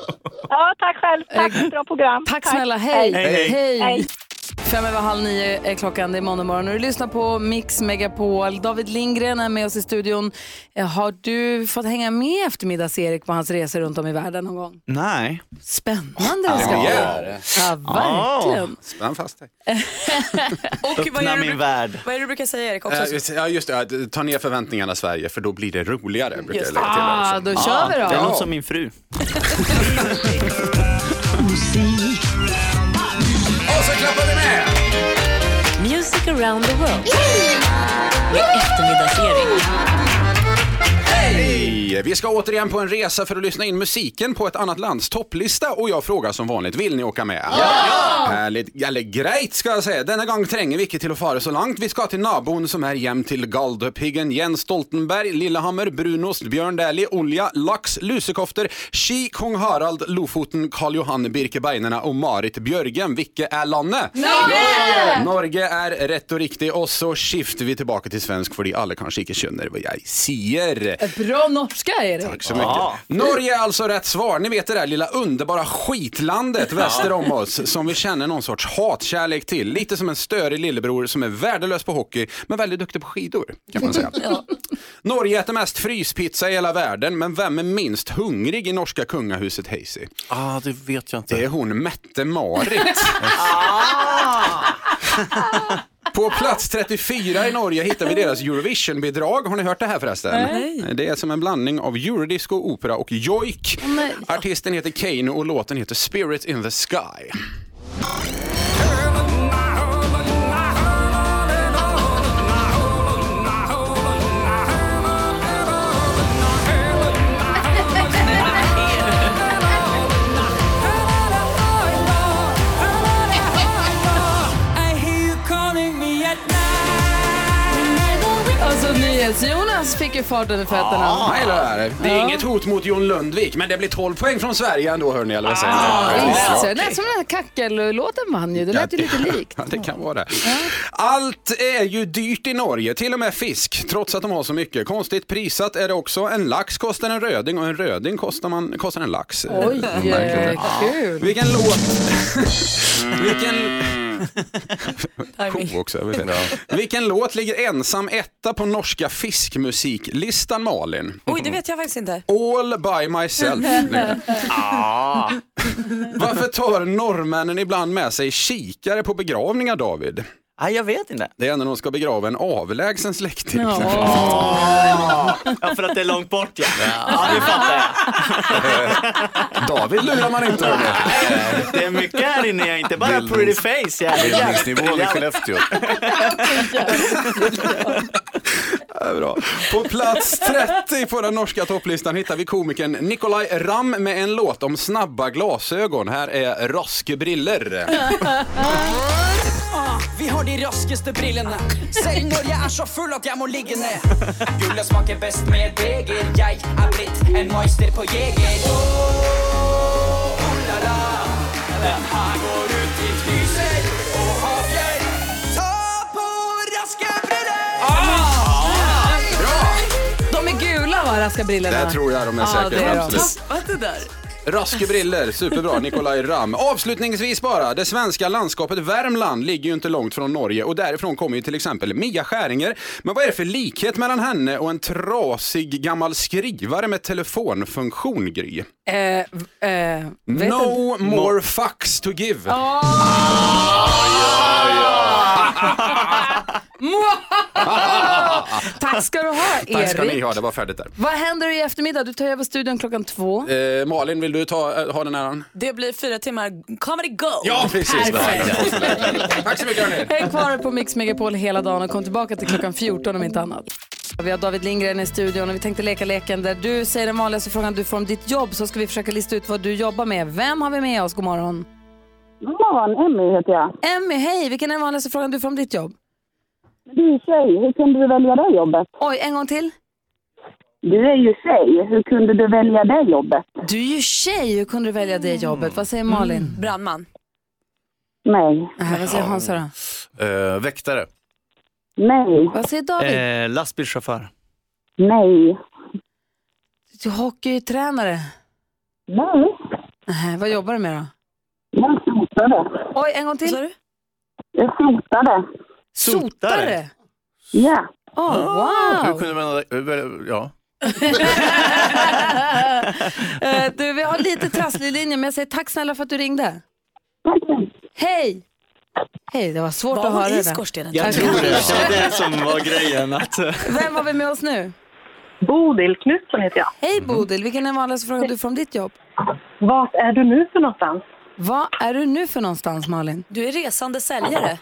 Ja, tack själv. Tack för ett bra program. Tack snälla, hej. Hej. hej. Hej. Fem över halv nio är klockan, det är måndag morgon och du lyssnar på Mix Megapol. David Lindgren är med oss i studion. Eh, Har du fått hänga med eftermiddags-Erik på hans resor runt om i världen någon gång? Nej. Spännande det ska bli. Ja, verkligen. Spänn fast dig. Och vad är, Öppna min värld. vad är det du brukar säga Erik? Också? Eh, Ja, just det. Ta ner förväntningarna Sverige, för då blir det roligare. Brukar jag Just lägga till Ah, då kör vi då. Det något som min fru. Och around the world. Med eftermiddagsserie. Hej! Vi ska återigen på en resa för att lyssna in musiken på ett annat lands topplista och jag frågar som vanligt, vill ni åka med? Ja! Härligt, eller grejt ska jag säga. Denna gång tränger vi inte till att fara så långt. Vi ska till nabon som är jämt till Galdhöpiggen, Jens Stoltenberg, Lillehammer, Brunost, Björn Dählie, Olja, Lax, Lusekofter, Ski, Kung Harald, Lofoten, Karl Johan, Birkebeiner och Marit Björgen. Vilke är landet? Norge! Norge är rätt och riktigt och så skiftar vi tillbaka till svensk för de alla kanske inte känner vad jag säger. Bra norska Erik. Tack så mycket. Norge är alltså rätt svar. Ni vet det där lilla underbara skitlandet väster om oss som vi känner någon sorts hatkärlek till. Lite som en störig lillebror som är värdelös på hockey men väldigt duktig på skidor kan man säga. Norge äter mest fryspizza i hela världen men vem är minst hungrig i norska kungahuset Heisi? Ah, det vet jag inte. Det är hon Mette-Marit. På plats 34 i Norge hittar vi deras Eurovision-bidrag. Har ni hört det här förresten? Nej. Det är som en blandning av eurodisco, opera och jojk. Artisten heter Keino och låten heter Spirit in the Sky. NyhetsJonas fick ju fart under fötterna. Nej, det, är. det är Ja. inget hot mot Jon Lundvik, men det blir 12 poäng från Sverige ändå hörni, eller vad säger ni? Ja, Ja, visst. ja. Det lät som den här kackellåten vann ju. Det lät ju lite likt. Ja, det kan vara det. Allt är ju dyrt i Norge, till och med fisk, trots att de har så mycket. Konstigt prisat är det också. En lax kostar en röding och en röding kostar, man, kostar en lax. Oj, eh, kul. Vilken låt... Vilken... Ko också, jag vet inte. Vilken låt ligger ensam etta på norska fiskmusiklistan Malin? Oj, det vet jag faktiskt inte. All by myself. ah. Varför tar norrmännen ibland med sig kikare på begravningar David? Nej, jag vet inte. Det är när de ska begrava en avlägsen släkting. Ja, för att det är långt bort ja. Ja, nu fattar jag. David lurar man inte hörni. Det är mycket här inne, jag är inte bara pretty face. Jag är Bildningsnivån i Skellefteå. Ja, bra. På plats 30 på den norska topplistan hittar vi komikern Nikolaj Ram med en låt om snabba glasögon. Här är Raske briller. Vi har de raskeste brillene. Selv når jeg er så full at jeg må ligge ned. Gullet smaker best med et beger. Jeg er blitt en meister på jeger. Oh, oh la la. Den her går ut til Knyser og Havgjer. Ta på raske De är gula va, raska brillorna? Det tror jag de är Ja, säkert. det är de. absolut. Vad det där? Raske briller, superbra. Nikolaj Ram. Avslutningsvis bara, det svenska landskapet Värmland ligger ju inte långt från Norge och därifrån kommer ju till exempel Mia Skäringer. Men vad är det för likhet mellan henne och en trasig gammal skrivare med telefonfunktion, Gry? Eh, eh, No inte. more fucks to give. Tack ska du ha Erik. Tack ska ni ha, det var färdigt där. Vad händer i eftermiddag? Du tar över studion klockan två. Eh, Malin, vill du ta, eh, ha den äran? Det blir fyra timmar comedy gold. Ja, precis. Perfekt. Tack så mycket hörni. Häng kvar på Mix Megapol hela dagen och kom tillbaka till klockan 14 om inte annat. Vi har David Lindgren i studion och vi tänkte leka leken där du säger den vanligaste frågan du får om ditt jobb så ska vi försöka lista ut vad du jobbar med. Vem har vi med oss? God morgon. God morgon, Emmy heter jag. Emmy, hej! Vilken är den vanligaste frågan du får om ditt jobb? Du är tjej, hur kunde du välja det jobbet? Oj, en gång till. Du är ju tjej, hur kunde du välja det jobbet? Du är ju tjej, hur kunde du välja det jobbet? Vad säger Malin? Brandman. Nej. Nej, vad säger Hansa då? Eh, väktare. Nej. Vad säger David? Eh, lastbilschaufför. Nej. Du är hockeytränare. Nej. Nej, vad jobbar du med då? Jag sotade. Oj, en gång till. Jag sotade. Sotare? Ja. Oh, Hur wow! kunde man... Ja. Du, vi har lite trasslig linje, men jag säger tack snälla för att du ringde. Hej! Hej, det var svårt Var att höra det där. skorstenen? Jag tror det. Det var det som var grejen. Att, Vem har vi med oss nu? Bodil Knutsson heter jag. Hej Bodil, vilken är den vanligaste frågan du får om ditt jobb? Vart är du nu för någonstans? Vad är du nu för någonstans Malin? Du är resande säljare.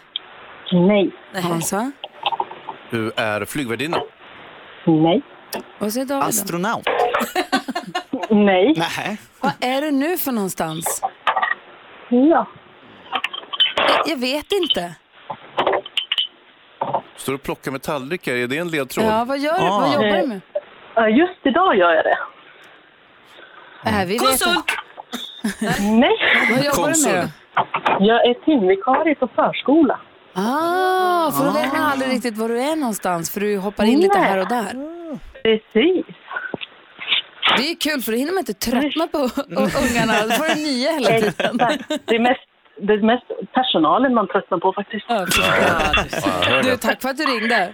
Nej. Hansa? Du är flygvärdinna. Nej. Vad säger David då? astronaut. Nej. Nej. Vad är du nu för någonstans? Ja. Jag, jag vet inte. Står och plockar med tallrikar, är det en ledtråd? Ja, vad gör du? Ah. Vad jobbar du med? Ja, Just idag gör jag det. Äh, vi vet Konsult! inte. Nej. Vad jobbar du med då? Jag är timvikarie på förskola. Ah, för då vet man aldrig riktigt var du är någonstans för du hoppar in lite här och där. Precis. Det är kul för då hinner man inte tröttna på ungarna. Då får du nya hela tiden. Det är mest, det är mest personalen man tröttnar på faktiskt. Ja, Du, tack för att du ringde.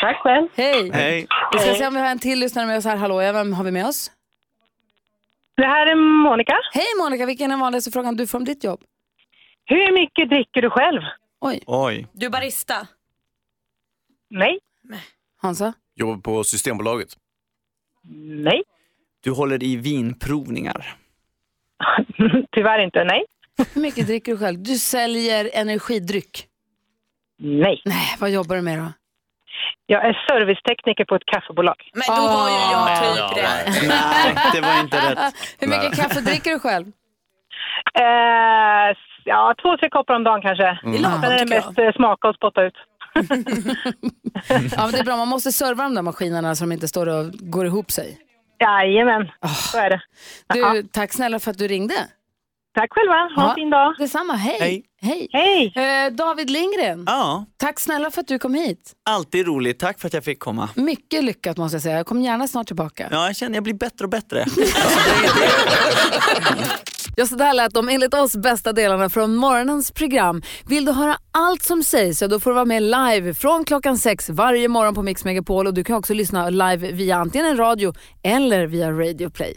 Tack själv. Hej. Hej. Vi ska se om vi har en till lyssnare med oss här. Hallå, ja, vem har vi med oss? Det här är Monica. Hej Monica, vilken är den vanligaste frågan du får om ditt jobb? Hur mycket dricker du själv? Oj, Oj. Du är barista. Nej. Hansa? Jobbar på Systembolaget. Nej. Du håller i vinprovningar. Tyvärr inte. Nej. Hur mycket dricker du själv? Du säljer energidryck. Nej. Nej, vad jobbar du med då? Jag är servicetekniker på ett kaffebolag. Men då har ju jag typ det. Nej, det var inte rätt. Hur mycket kaffe dricker du själv? Eh, ja, två, tre koppar om dagen kanske. Det är lagom, Sen är det tycker jag. mest eh, smaka och spotta ut. Ja, men det är bra. Man måste serva de där maskinerna så de inte står och går ihop sig. Jajamän, så är det. Du, tack snälla för att du ringde. Tack själva. Ha Ja, en fin dag. Detsamma. Hej. Hej. Hej. Hej. Eh, David Lindgren, Ja, tack snälla för att du kom hit. alltid roligt. Tack för att jag fick komma. Mycket lyckat måste jag säga. Jag kommer gärna snart tillbaka. Ja, jag känner jag blir bättre och bättre. Ja, så där lät de enligt oss bästa delarna från morgonens program. Vill du höra allt som sägs så då får du vara med live från klockan sex varje morgon på Mix Megapol och du kan också lyssna live via antingen en radio eller via Radio Play.